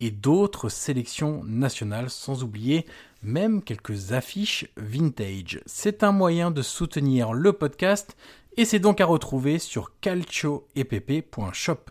et d'autres sélections nationales, sans oublier même quelques affiches vintage. C'est un moyen de soutenir le podcast et c'est donc à retrouver sur calcioepp.shop.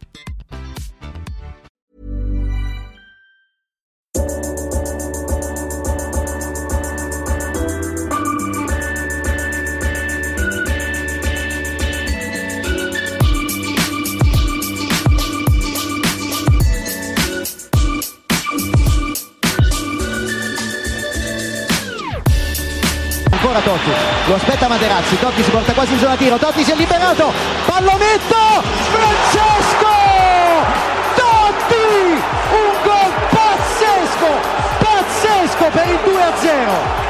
ancora Totti, lo aspetta Materazzi, Totti si porta quasi in zona tiro, Totti si è liberato, pallonetto, Francesco! Totti! Un gol pazzesco, pazzesco per il 2-0!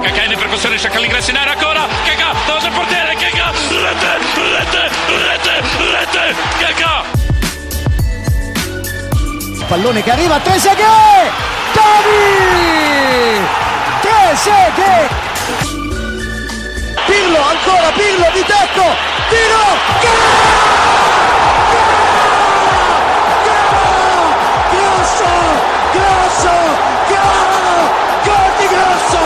Cacà in percussione, cerca l'ingresso in area ancora, Cacà, davanti al portiere, Cacà, rete, rete, rete, rete, Cacà! Pallone che arriva, Trezeguet! Totti! Trezeguet! Pirlo, ancora Pirlo di tecco, tiro, Grosso, grosso, gol, gol grosso!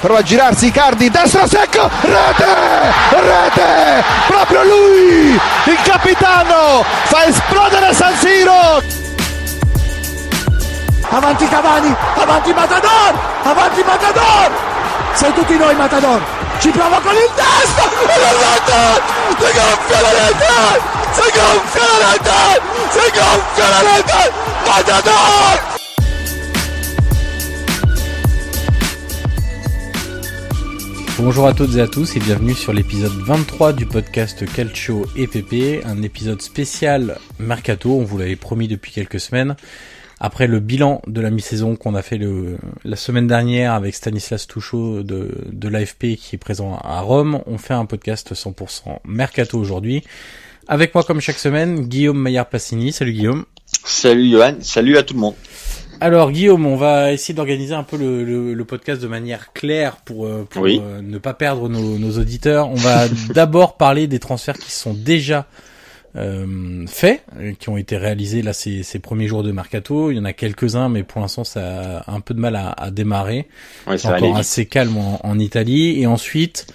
Prova a girarsi Icardi, destro secco, rete, rete, proprio lui, il capitano, fa esplodere San Siro. Avanti Cavani, avanti Matador, avanti Matador, sei tutti noi Matador, ci prova con il destro, e la rete, si gonfia la rete, si gonfia la rete, si gonfia la rete, Matador! Bonjour à toutes et à tous et bienvenue sur l'épisode 23 du podcast Calcio EPP, un épisode spécial Mercato, on vous l'avait promis depuis quelques semaines. Après le bilan de la mi-saison qu'on a fait le, la semaine dernière avec Stanislas Touchot de, de l'AFP qui est présent à Rome, on fait un podcast 100% Mercato aujourd'hui. Avec moi comme chaque semaine, Guillaume Maillard-Passini. Salut Guillaume. Salut Johan, salut à tout le monde. Alors Guillaume, on va essayer d'organiser un peu le, le, le, podcast de manière claire pour, euh, pour Oui. euh, ne pas perdre nos, nos auditeurs. On va d'abord parler des transferts qui sont déjà euh, faits, euh, qui ont été réalisés là ces, ces premiers jours de mercato. Il y en a quelques-uns, mais pour l'instant ça a un peu de mal à, à démarrer. Ouais, C'est encore assez calme en, en Italie. Et ensuite,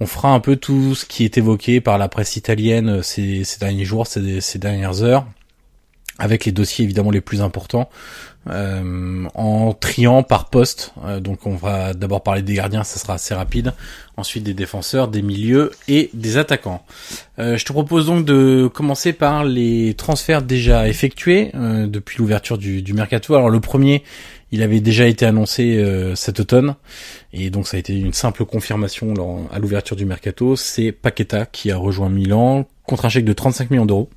on fera un peu tout ce qui est évoqué par la presse italienne euh, ces, ces derniers jours, ces, ces dernières heures, avec les dossiers évidemment les plus importants, euh, en triant par poste. Euh, donc on va d'abord parler des gardiens, ça sera assez rapide. Ensuite des défenseurs, des milieux et des attaquants. Euh, je te propose donc de commencer par les transferts déjà effectués euh, depuis l'ouverture du, du mercato. Alors le premier, il avait déjà été annoncé euh, cet automne et donc ça a été une simple confirmation à l'ouverture du mercato. C'est Paqueta qui a rejoint Milan contre un chèque de 35 millions d'euros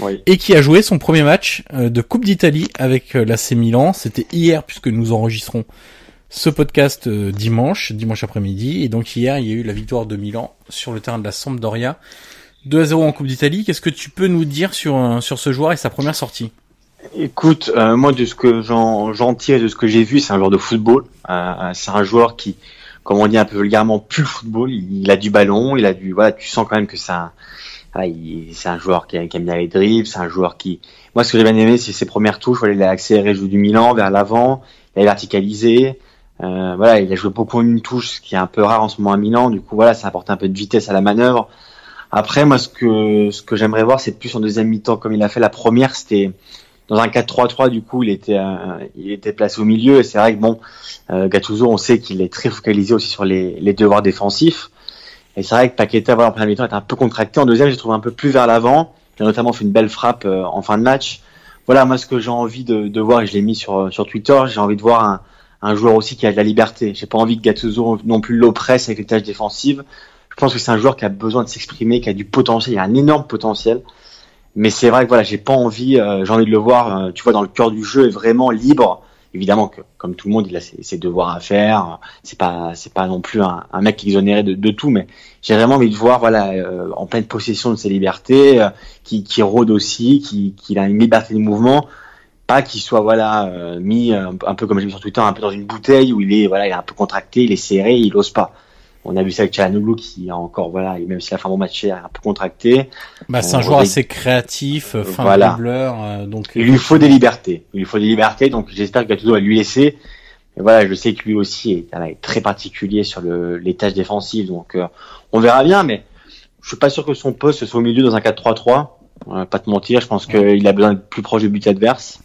Oui. et qui a joué son premier match euh, de Coupe d'Italie avec euh, l'AC Milan. C'était hier puisque nous enregistrons ce podcast euh, dimanche, dimanche après-midi. Et donc hier, il y a eu la victoire de Milan sur le terrain de la Sampdoria. 2 à 0 en Coupe d'Italie. Qu'est-ce que tu peux nous dire sur, sur ce joueur et sa première sortie? Écoute, euh, moi de ce que j'en j'en tire et de ce que j'ai vu, c'est un joueur de football. Euh, c'est un joueur qui, comme on dit un peu vulgairement, pue le football. Il, il a du ballon, il a du, voilà, tu sens quand même que un, il- c'est un joueur qui, qui aime bien les dribbles, c'est un joueur qui, moi ce que j'ai bien aimé, c'est ses premières touches. Voilà, il a accéléré le du Milan vers l'avant, il a verticalisé. Euh, voilà, il a joué beaucoup une touche, ce qui est un peu rare en ce moment à Milan. Du coup, voilà, ça apporte un peu de vitesse à la manœuvre. Après, moi, ce que ce que j'aimerais voir, c'est plus en deuxième mi-temps, comme il a fait la première, c'était dans un 4-3-3. Du coup, il était euh, il était placé au milieu. Et c'est vrai que bon, euh, Gattuso, on sait qu'il est très focalisé aussi sur les devoirs défensifs. Et c'est vrai que Paqueta, voilà, en première mi-temps, était un peu contracté. En deuxième, j'ai trouvé un peu plus vers l'avant. Il a notamment fait une belle frappe euh, en fin de match. Voilà, moi, ce que j'ai envie de, de voir, et je l'ai mis sur sur Twitter, j'ai envie de voir un un joueur aussi qui a de la liberté. J'ai pas envie que Gattuso non plus l'oppresse avec les tâches défensives. Je pense que c'est un joueur qui a besoin de s'exprimer, qui a du potentiel, il a un énorme potentiel. Mais c'est vrai que voilà, j'ai pas envie, euh, j'ai envie de le voir, euh, tu vois, dans le cœur du jeu, vraiment libre. Évidemment que, comme tout le monde, il a ses, devoirs à faire. C'est pas, c'est pas non plus un, mec exonéré de, de, tout, mais j'ai vraiment envie de voir, voilà, euh, en pleine possession de ses libertés, qui, qui rôde aussi, qui, qui a une liberté de mouvement pas qu'il soit voilà euh, mis euh, un, peu comme j'ai mis sur Twitter un peu dans une bouteille où il est voilà il est un peu contracté il est serré il ose pas on a vu ça avec Chalanoglu qui a encore voilà même si la fin bon match est un peu contracté bah, c'est un euh, joueur assez créatif fin voilà. de donc il lui faut des libertés il lui faut des libertés donc j'espère que Gattuso va lui laisser et voilà je sais que lui aussi est, très particulier sur le, les tâches défensives donc on verra bien mais je suis pas sûr que son poste soit au milieu dans un 4-3-3 pas te mentir je pense qu'il a besoin d'être plus proche du but adverse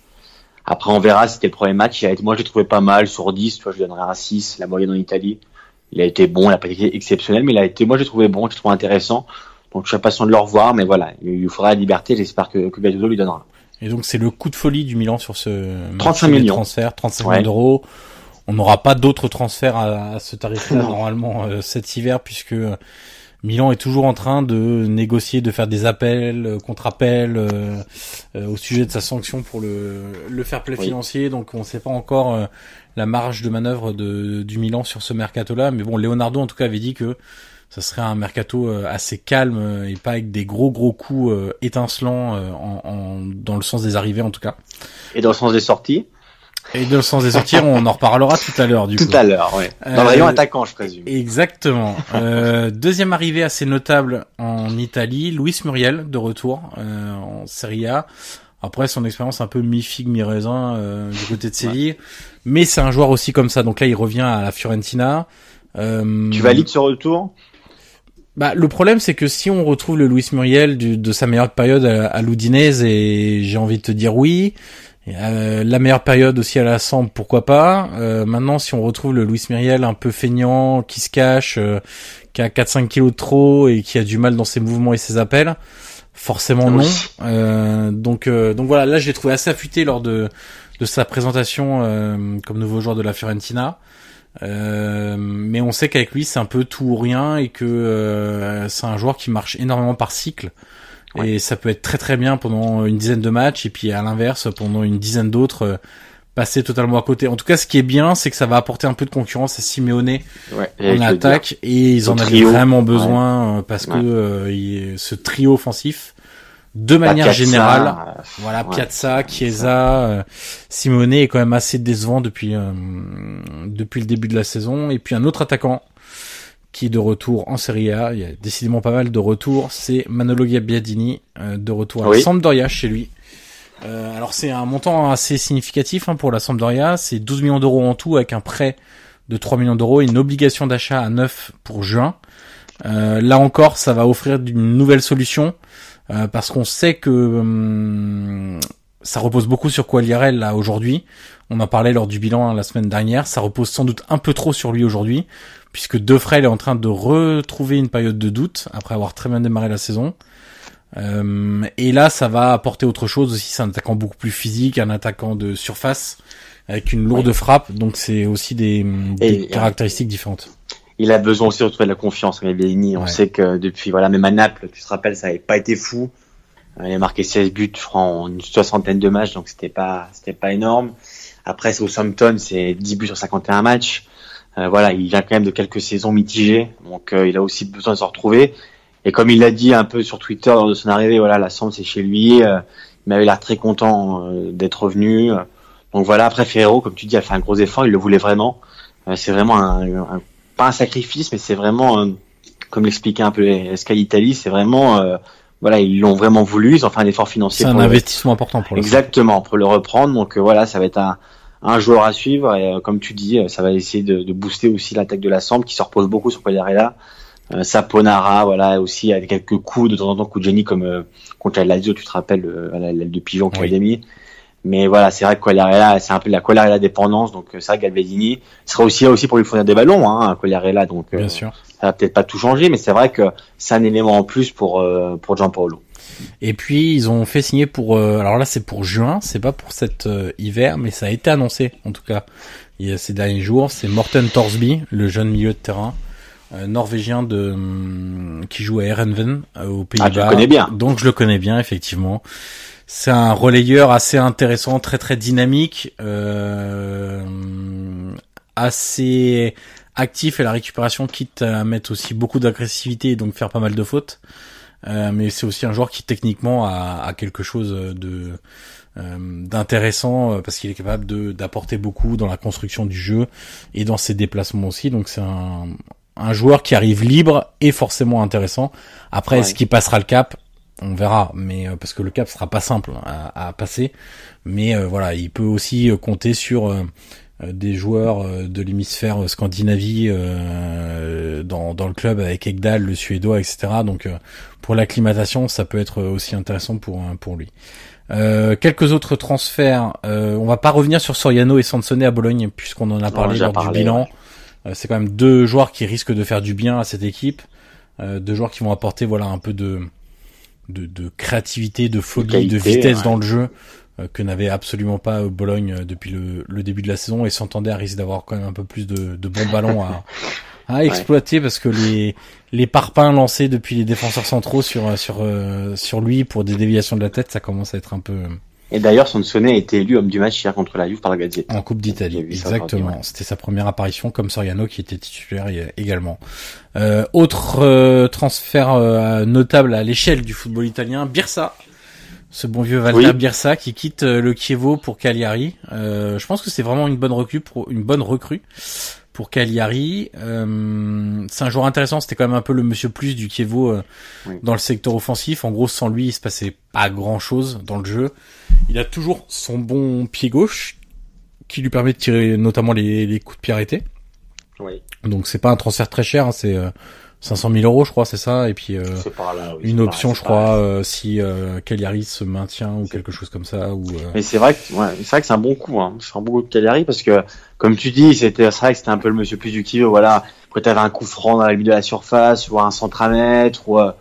après, on verra. C'était le premier match. Moi, je l'ai trouvé pas mal sur 10. Tu vois, je lui donnerais un 6, la moyenne en Italie. Il a été bon, il a pas été exceptionnel, mais il a été, moi, je l'ai trouvé bon, je l'ai trouvé intéressant. Donc, je suis impatient de le revoir, mais voilà, il lui faudra la liberté. J'espère que, que Gattuso lui donnera. Et donc, c'est le coup de folie du Milan sur ce 35 millions. transfert, 35 millions d'euros. On n'aura pas d'autres transferts à, ce tarif-là normalement euh, cet hiver puisque Milan est toujours en train de négocier, de faire des appels, euh, contre-appels euh, euh, au sujet de sa sanction pour le, le fair play financier. Donc on ne sait pas encore la marge de manœuvre de, du Milan sur ce mercato-là. Mais bon, Leonardo en tout cas avait dit que ça serait un mercato assez calme et pas avec des gros gros coups étincelants en, en, dans le sens des arrivées en tout cas. Et dans le sens des sorties et dans le sens des sorties, on en reparlera tout à l'heure du tout coup. Tout à l'heure, oui. Dans le rayon euh, attaquant, je présume. Exactement. euh, deuxième arrivée assez notable en Italie, Luis Muriel de retour euh, en Serie A. Après son expérience un peu mi-figue mi-raisin euh, du côté de Séville, mais c'est un joueur aussi comme ça. Donc là, il revient à la Fiorentina. Euh, tu valides ce retour? Bah, le problème, c'est que si on retrouve le Luis Muriel du, de sa meilleure période à, à l'Udinese, et j'ai envie de te dire oui, euh, la meilleure période aussi à la Sambre, pourquoi pas. Euh, maintenant, si on retrouve le Luis Muriel un peu feignant, qui se cache, euh, qui a 4-5 kilos de trop et qui a du mal dans ses mouvements et ses appels, forcément non. Euh, donc, donc voilà, là, je l'ai trouvé assez affûté lors de, de sa présentation comme nouveau joueur de la Fiorentina. mais on sait qu'avec lui, c'est un peu tout ou rien et que c'est un joueur qui marche énormément par cycle. Et ça peut être très très bien pendant une dizaine de matchs. Et puis à l'inverse pendant une dizaine d'autres euh, passer totalement à côté. En tout cas, ce qui est bien, c'est que ça va apporter un peu de concurrence à Simeone en attaque. et ils en avaient vraiment besoin euh, parce que euh, ce trio offensif de manière générale, voilà Piazza, Chiesa, Simone est quand même assez décevant depuis depuis le début de la saison. Et puis un autre attaquant qui est de retour en Serie A. Il y a décidément pas mal de retours. C'est Manolo Gabbiadini euh, de retour à Sampdoria chez lui. Euh, alors c'est un montant assez significatif hein, pour la Sampdoria. C'est 12 millions d'euros en tout avec un prêt de 3 millions d'euros et une obligation d'achat à 9 pour juin. Euh, là encore, ça va offrir une nouvelle solution parce qu'on sait que hum, ça repose beaucoup sur Quagliarella là aujourd'hui. On en parlait lors du bilan hein, la semaine dernière. Ça repose sans doute un peu trop sur lui aujourd'hui puisque Defrel est en train de retrouver une période de doute après avoir très bien démarré la saison. Euh, et là, ça va apporter autre chose aussi. C'est un attaquant beaucoup plus physique, un attaquant de surface avec une lourde frappe. Donc c'est aussi des, des caractéristiques différentes. Il a besoin aussi de retrouver de la confiance. Bellini, on sait que depuis voilà, même à Naples, tu te rappelles, ça n'avait pas été fou. Il a marqué 16 buts, je crois, en une soixantaine de matchs, donc c'était pas, c'était pas énorme. Après, c'est au Southampton, c'est 10 buts sur 51 matchs. Euh, voilà, il vient quand même de quelques saisons mitigées, donc euh, il a aussi besoin de se retrouver. Et comme il l'a dit un peu sur Twitter lors de son arrivée, voilà, la Sambre c'est chez lui. Euh, il m'avait l'air très content d'être revenu. Donc voilà, après Ferrero, comme tu dis, a fait un gros effort, il le voulait vraiment. c'est vraiment un, pas un sacrifice, mais c'est vraiment, comme l'expliquait un peu Sky Italie, c'est vraiment, voilà, ils l'ont vraiment voulu, ils ont fait un effort financier. C'est un investissement important pour le Exactement, pour le reprendre. Donc voilà, ça va être un, un joueur à suivre et comme tu dis, ça va essayer de, de booster aussi l'attaque de la Samp qui se repose beaucoup sur Quagliarella. Euh, Saponara, voilà, aussi avec quelques coups de temps en temps, coups de génie comme euh, contre la Lazio, tu te rappelles, euh, l'aile de pigeon qu'il avait mis. Mais voilà, c'est vrai que Quagliarella, c'est un peu la Quagliarella dépendance, donc c'est vrai que Galvedini sera aussi là aussi pour lui fournir des ballons, hein, donc Bien sûr. ça va peut-être pas tout changer, mais c'est vrai que c'est un élément en plus pour pour Gianpaolo. Et puis ils ont fait signer pour, alors là c'est pour juin, c'est pas pour cet hiver, mais ça a été annoncé en tout cas il y a ces derniers jours. C'est Morten Torsby, le jeune milieu de terrain, euh, norvégien de hum, qui joue à Erenven euh, au Pays-Bas. Ah, le connais bien. Donc je le connais bien effectivement. C'est un relayeur assez intéressant, très très dynamique, euh, assez actif à la récupération, quitte à mettre aussi beaucoup d'agressivité et donc faire pas mal de fautes. Euh, mais c'est aussi un joueur qui techniquement a, a quelque chose de d'intéressant parce qu'il est capable de d'apporter beaucoup dans la construction du jeu et dans ses déplacements aussi. Donc c'est un, un joueur qui arrive libre est forcément intéressant. Après, est-ce qu'il passera le cap? On verra, mais euh, parce que le cap sera pas simple à, passer. Mais euh, voilà, il peut aussi euh, compter sur des joueurs de l'hémisphère Scandinavie dans, dans le club avec Egdal, le Suédois, etc. Donc pour l'acclimatation, ça peut être aussi intéressant pour pour lui. quelques autres transferts. on va pas revenir sur Soriano et Sansone à Bologne puisqu'on en a parlé lors du bilan. Euh, c'est quand même deux joueurs qui risquent de faire du bien à cette équipe, euh, deux joueurs qui vont apporter voilà un peu de de, de créativité, de folie, de, vitesse dans le jeu euh, que n'avait absolument pas Bologne depuis le, le, début de la saison et Santander risque d'avoir quand même un peu plus de, de bons ballons à, à exploiter parce que les les parpaings lancés depuis les défenseurs centraux sur sur sur lui pour des déviations de la tête, ça commence à être un peu et d'ailleurs, Sansone a été élu homme du match hier contre la Juve par la Gazette. En Coupe d'Italie, exactement. C'était sa première apparition comme Soriano qui était titulaire également. Euh, autre euh, transfert euh, notable à l'échelle du football italien, Birsa. Ce bon vieux Walter Birsa qui quitte euh, le Chievo pour Cagliari. je pense que c'est vraiment une bonne recrue pour une bonne recrue pour Cagliari. Euh, c'est un joueur intéressant, c'était quand même un peu le monsieur plus du Kievo euh, dans le secteur offensif. En gros, sans lui, il se passait pas grand chose dans le jeu. Il a toujours son bon pied gauche qui lui permet de tirer notamment les, les coups de pied arrêtés. Oui. Donc c'est pas un transfert très cher, hein, c'est euh, 500 000 euros, je crois, c'est ça. Et puis euh, une option, je crois, euh, si euh, Cagliari se maintient ou quelque chose comme ça. Ou, euh, Mais c'est vrai que ouais, c'est vrai que c'est un bon coup. Hein. C'est un bon coup de Cagliari parce que, comme tu dis, c'était c'est vrai que c'était un peu le Monsieur plus du qui Voilà, quand t'avais un coup franc dans la limite de la surface ou un centre à mettre ou euh,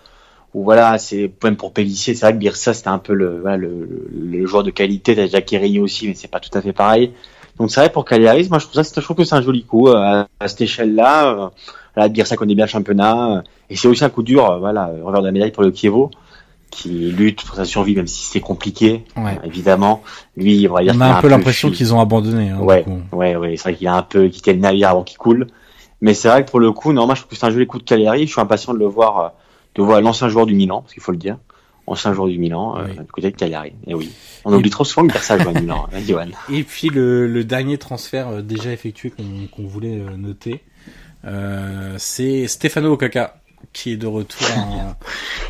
ou voilà, c'est même pour Pellissier, c'est vrai que Birsa c'était un peu le, voilà, le, le, joueur de qualité. T'as déjà Chiellini aussi, mais c'est pas tout à fait pareil. Donc c'est vrai pour Cagliari, moi je trouve ça, je trouve que c'est un joli coup à, à cette échelle-là. Voilà, Birsa connaît bien le championnat. Et c'est aussi un coup dur, euh, voilà, revers de la médaille pour le Kievo, qui lutte pour sa survie, même si c'est compliqué, ouais. évidemment. Lui, on va dire on a un peu l'impression qu'ils ont abandonné. Hein, ouais, ouais, ouais, c'est vrai qu'il a un peu quitté le navire avant qu'il coule. Mais c'est vrai que pour le coup, non, moi je trouve que c'est un joli coup de Cagliari. Je suis impatient de le voir, euh, de voir l'ancien joueur du Milan, parce qu'il faut le dire, ancien joueur du Milan, euh, du côté de Cagliari. Et oui, on oublie trop souvent que Birsa joue à Milan, hein. Et puis le, le dernier transfert déjà effectué qu'on qu voulait noter, euh, c'est Stefano Okaka qui est de retour en,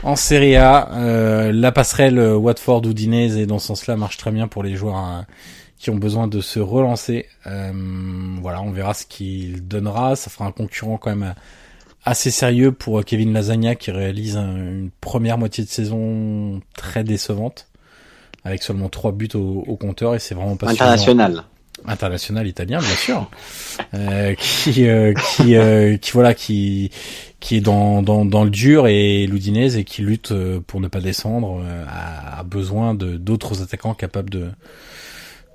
en Serie A. Euh, la passerelle Watford Udinese et dans ce sens-là marche très bien pour les joueurs hein, qui ont besoin de se relancer. Euh, voilà, on verra ce qu'il donnera. Ça fera un concurrent quand même assez sérieux pour Kevin Lasagna qui réalise une première moitié de saison très décevante avec seulement trois buts au, au compteur et c'est vraiment pas international international italien bien sûr euh, qui euh, qui euh, qui voilà qui qui est dans dans dans le dur et l'Udinese et qui lutte euh, pour ne pas descendre euh, a, a besoin de d'autres attaquants capables de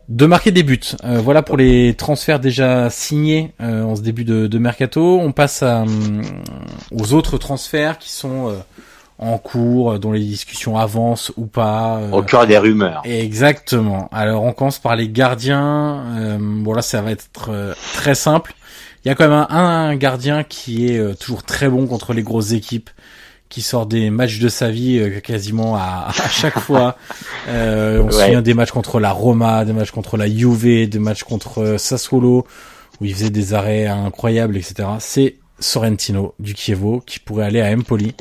de marquer des buts. voilà pour les transferts déjà signés en ce début de, de mercato. On passe à, aux autres transferts qui sont en cours, dont les discussions avancent ou pas. Euh, Au cœur des rumeurs. Exactement. Alors on commence par les gardiens. Euh, bon là ça va être euh, très simple. Il y a quand même un, un gardien qui est euh, toujours très bon contre les grosses équipes, qui sort des matchs de sa vie euh, quasiment à, à, chaque fois. on se souvient des matchs contre la Roma, des matchs contre la Juve, des matchs contre Sassuolo, où il faisait des arrêts incroyables, etc. C'est Sorrentino du Chievo qui pourrait aller à Empoli.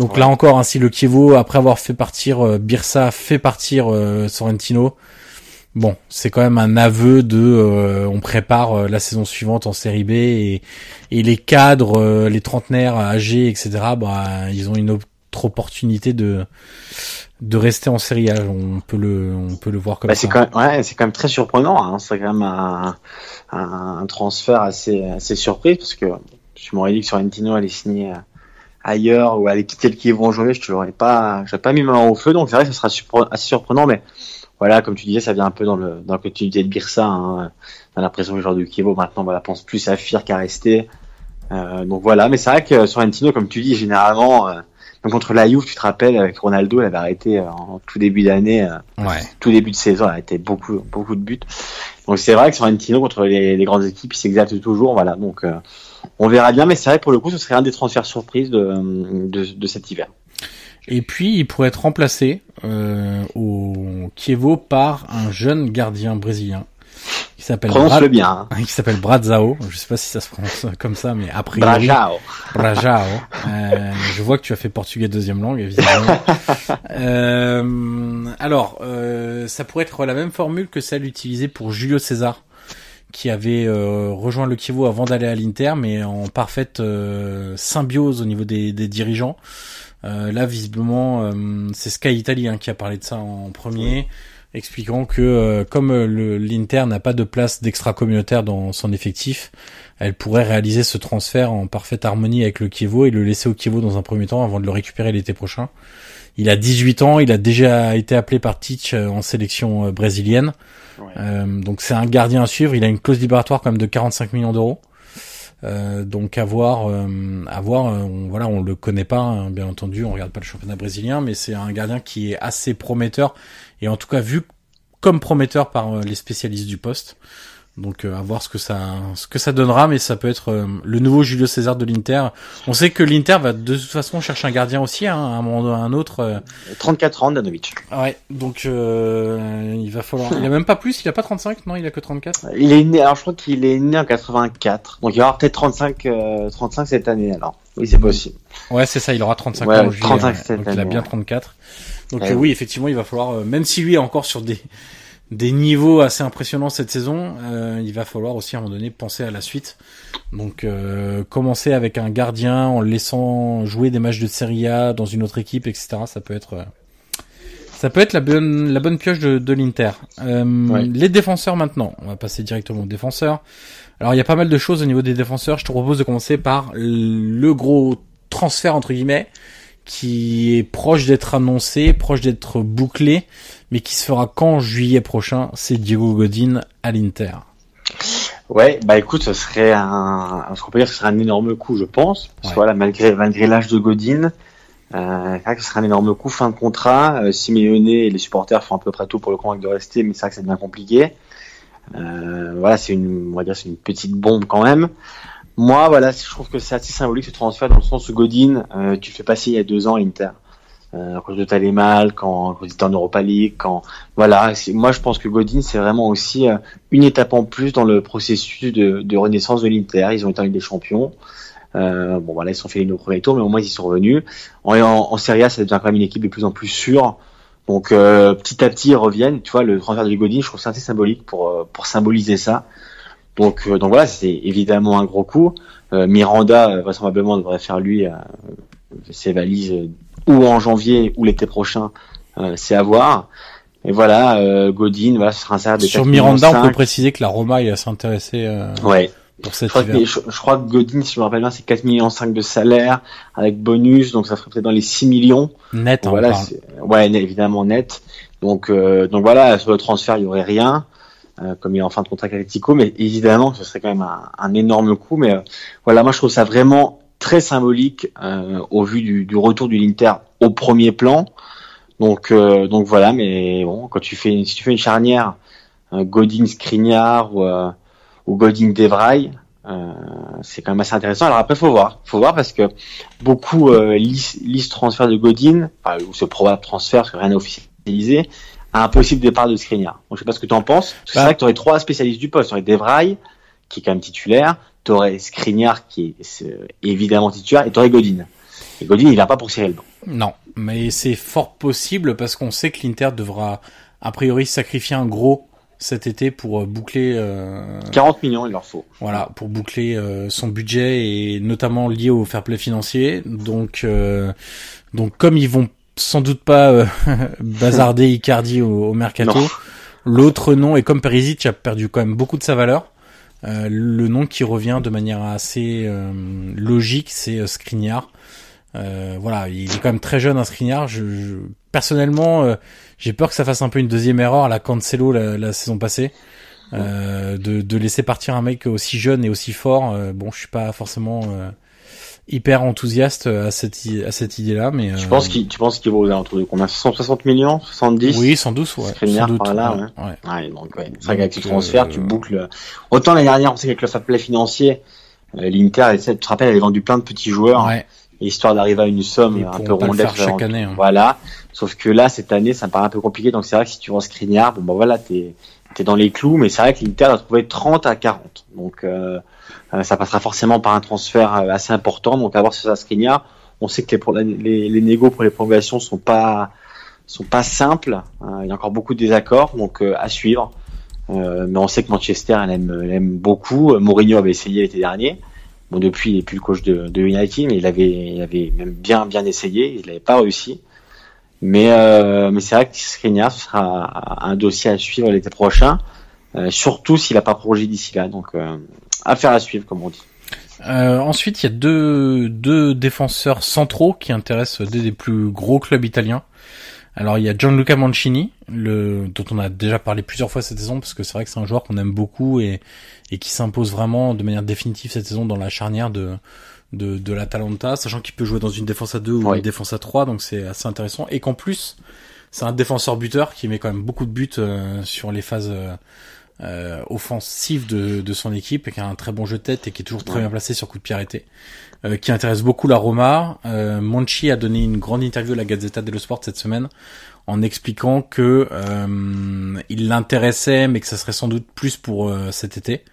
Donc ouais. là encore, ainsi hein, si le Chievo, après avoir fait partir euh, Birsa, fait partir euh, Sorrentino, bon, c'est quand même un aveu de euh, on prépare euh, la saison suivante en série B et, et les cadres, euh, les trentenaires âgés, etc. Bah, ils ont une autre opportunité de de rester en série A. On peut le on peut le voir comme bah, ça. C'est quand même, ouais, c'est quand même très surprenant. Hein. C'est quand même un, un, transfert assez assez surpris parce que je m'aurais dit que Sorrentino allait signer ailleurs ou allait quitter le qui vont jouer, je te l'aurais pas, j'aurais pas mis ma main au feu. Donc c'est vrai que ça sera assez surprenant, mais voilà, comme tu disais, ça vient un peu dans le dans la continuité de Birsa. Hein. On a l'impression que le joueur du Kievo maintenant voilà pense plus à fuir qu'à rester. Euh, donc voilà, mais c'est vrai que sur Sorrentino, comme tu dis, généralement, euh, contre la Juve, tu te rappelles, avec Ronaldo, elle avait arrêté euh, en tout début d'année, euh, Ouais. tout début de saison, elle a été beaucoup beaucoup de buts. Donc c'est vrai que sur Sorrentino contre les, les grandes équipes, il s'exalte toujours. Voilà, donc euh, on verra bien, mais c'est vrai pour le coup, ce serait un des transferts surprises de, de, de cet hiver. Et puis il pourrait être remplacé euh, au Kievo par un jeune gardien brésilien qui s'appelle Prononce-le bien. Hein. qui s'appelle Brazao. Je sais pas si ça se prononce comme ça, mais a priori Brajao. Brajao. Euh, je vois que tu as fait portugais deuxième langue, évidemment. euh, alors, euh, ça pourrait être la même formule que celle utilisée pour Julio César, qui avait euh, rejoint le Kievo avant d'aller à l'Inter, mais en parfaite euh, symbiose au niveau des, des dirigeants. Euh, là, visiblement, euh, c'est Sky Italy hein, qui a parlé de ça en premier, expliquant que euh, comme le- l'Inter n'a pas de place d'extra communautaire dans son effectif, elle pourrait réaliser ce transfert en parfaite harmonie avec le Kievo et le laisser au Kievo dans un premier temps avant de le récupérer l'été prochain. Il a 18 ans, il a déjà été appelé par Titch euh, en sélection euh, brésilienne. Ouais. Euh, donc c'est un gardien à suivre, il a une clause libératoire quand même de 45 millions d'euros. Euh, donc à voir, euh, à voir, on, voilà, on le connaît pas, hein, bien entendu, on regarde pas le championnat brésilien, mais c'est un gardien qui est assez prometteur et en tout cas vu comme prometteur par les spécialistes du poste. Donc euh, à voir ce que ça, ce que ça donnera, mais ça peut être euh, le nouveau Julio César de l'Inter. On sait que l'Inter va de toute façon chercher un gardien aussi, hein, à un moment ou à un autre. euh. 34 ans, Danovic. Ouais, donc euh, il va falloir. Il a même pas plus, il a pas 35, non, il a que 34. Il est né, alors je crois qu'il est né en 84. Donc il va avoir peut-être 35, euh, 35 cette année alors. Oui, c'est possible. Ouais, c'est ça, il aura 35 Ouais, ans en juillet, 35 ouais. cette donc il a année, bien ouais. 34. Donc Ouais. euh, oui, effectivement, il va falloir, euh, même si lui est encore sur des des niveaux assez impressionnants cette saison, euh, il va falloir aussi à un moment donné penser à la suite. Donc euh, commencer avec un gardien en le laissant jouer des matchs de Serie A dans une autre équipe, etc. Ça peut être euh, ça peut être la bonne la bonne pioche de, de l'Inter. Euh, Ouais. Les défenseurs maintenant, on va passer directement aux défenseurs. Alors il y a pas mal de choses au niveau des défenseurs. Je te propose de commencer par le gros transfert entre guillemets qui est proche d'être annoncé, proche d'être bouclé, mais qui se fera qu'en juillet prochain. C'est Diego Godin à l'Inter. Ouais, bah écoute, ce serait un, ce qu'on peut dire ce serait un énorme coup, je pense. Parce que Ouais. voilà, malgré, malgré l'âge de Godin, euh, c'est vrai que ce serait un énorme coup, fin de contrat. Euh, Simeone et les supporters font à peu près tout pour le convaincre de rester, mais c'est vrai que c'est bien compliqué. Euh, voilà, c'est une, on va dire, c'est une petite bombe quand même. Moi, voilà, je trouve que c'est assez symbolique ce transfert dans le sens où Godin, euh, tu le fais passer il y a deux ans à l'Inter. Euh, quand tu allais mal, quand, tu étais en Europa League, quand, voilà, moi je pense que Godin c'est vraiment aussi euh, une étape en plus dans le processus de, renaissance de l'Inter. Ils ont été en des Champions. Euh, bon voilà, ils sont fait les au premier tour, mais au moins ils sont revenus. En, en, Serie A, ça devient quand même une équipe de plus en plus sûre. Donc euh, petit à petit ils reviennent. Tu vois, le transfert de Godin, je trouve ça assez symbolique pour pour symboliser ça. Donc donc voilà, c'est évidemment un gros coup. Miranda vraisemblablement devrait faire lui ses valises ou en janvier ou l'été prochain, euh, c'est à voir. Et voilà, euh, Godin, voilà, ce sera un salaire de Sur 4,5 Miranda, on peut millions. préciser que la Roma il va s'intéresser euh, Ouais, pour je cet crois, que, hiver. je, je crois que Godin, si je me rappelle bien, c'est 4 millions 5 de salaire avec bonus, donc ça ferait peut-être dans les 6 millions. Net, on voilà, ouais, évidemment net. Donc, euh, donc voilà, sur le transfert, il y aurait rien, euh, comme il est en fin de contrat avec Atletico, mais évidemment, ce serait quand même un, un énorme coup. Mais euh, voilà, moi je trouve ça vraiment très symbolique euh, au vu du, du retour du l'Inter au premier plan. Donc, euh, donc voilà, mais bon, quand tu fais, si tu fais une charnière, euh, Godin Skriniar ou, euh, ou Godin Devray, c'est quand même assez intéressant. Alors après, faut voir, faut voir parce que beaucoup lisent, transfert de Godin, enfin, ou ce probable transfert parce que rien n'est officialisé, à un possible départ de Skriniar. Donc je sais pas ce que tu en penses. Parce que Bah. c'est vrai que tu aurais trois spécialistes du poste. Tu aurais Devray, qui est quand même titulaire, tu aurais Skriniar, qui est euh, évidemment titulaire, et tu aurais Godin. Et Godin, il vient pas pour serrer le banc. Non, mais c'est fort possible parce qu'on sait que l'Inter devra a priori sacrifier un gros cet été pour boucler. 40 millions, il leur faut. Voilà, pour boucler son budget et notamment lié au fair play financier. Donc, donc comme ils vont sans doute pas bazarder Icardi au, mercato. L'autre nom, et comme Perisic a perdu quand même beaucoup de sa valeur, euh, le nom qui revient de manière assez euh, logique, c'est euh, Skriniar. voilà, il est quand même très jeune, un Skriniar. Je, personnellement, j'ai peur que ça fasse un peu une deuxième erreur à la Cancelo la, saison passée. de, de, laisser partir un mec aussi jeune et aussi fort. bon, je suis pas forcément hyper enthousiaste à cette à cette idée là mais tu penses qu'il tu penses qu'il vaut autour de combien? 160 millions? 70 oui 112 ouais sans doute par là ouais. ouais. ouais donc ouais c'est vrai qu'avec ce transfert tu boucles autant l'année dernière on sait qu'avec le fair play financier euh, l'Inter tu te rappelles elle avait vendu plein de petits joueurs ouais. histoire d'arriver à une somme un peu rondette chaque année hein. voilà sauf que là cette année ça me paraît un peu compliqué donc c'est vrai que si tu vends Skriniar bon bah voilà t'es t'es dans les clous mais c'est vrai que l'Inter a trouvé 30 à 40 donc euh, euh, ça passera forcément par un transfert euh, assez important. Donc à voir si ça Skriniar. On sait que les, les, les négos pour les prolongations sont pas sont pas simples. Euh, il y a encore beaucoup de désaccords, donc à suivre. mais on sait que Manchester elle aime, elle aime beaucoup. Mourinho avait essayé l'été dernier. Bon, depuis, il n'est plus le coach de, de, United, mais il avait, il avait même bien, bien essayé. Il n'avait pas réussi. Mais, mais c'est vrai que Skriniar, sera un dossier à suivre l'été prochain, surtout s'il n'a pas prolongé d'ici là. Donc, affaire à suivre, comme on dit. Euh, ensuite, il y a deux, deux défenseurs centraux qui intéressent des des plus gros clubs italiens. Alors, il y a Gianluca Mancini, le, dont on a déjà parlé plusieurs fois cette saison, parce que c'est vrai que c'est un joueur qu'on aime beaucoup et, et qui s'impose vraiment de manière définitive cette saison dans la charnière de, de, de l'Atalanta, sachant qu'il peut jouer dans une défense à deux ou une défense à trois, donc c'est assez intéressant. Et qu'en plus, c'est un défenseur buteur qui met quand même beaucoup de buts euh, sur les phases euh, euh, offensif de, de, son équipe, qui a un très bon jeu de tête et qui est toujours très bien placé sur coup de pied arrêté, euh, qui intéresse beaucoup la Roma. Euh, Monchi a donné une grande interview à la Gazzetta dello Sport cette semaine en expliquant que euh, il l'intéressait, mais que ça serait sans doute plus pour cet été,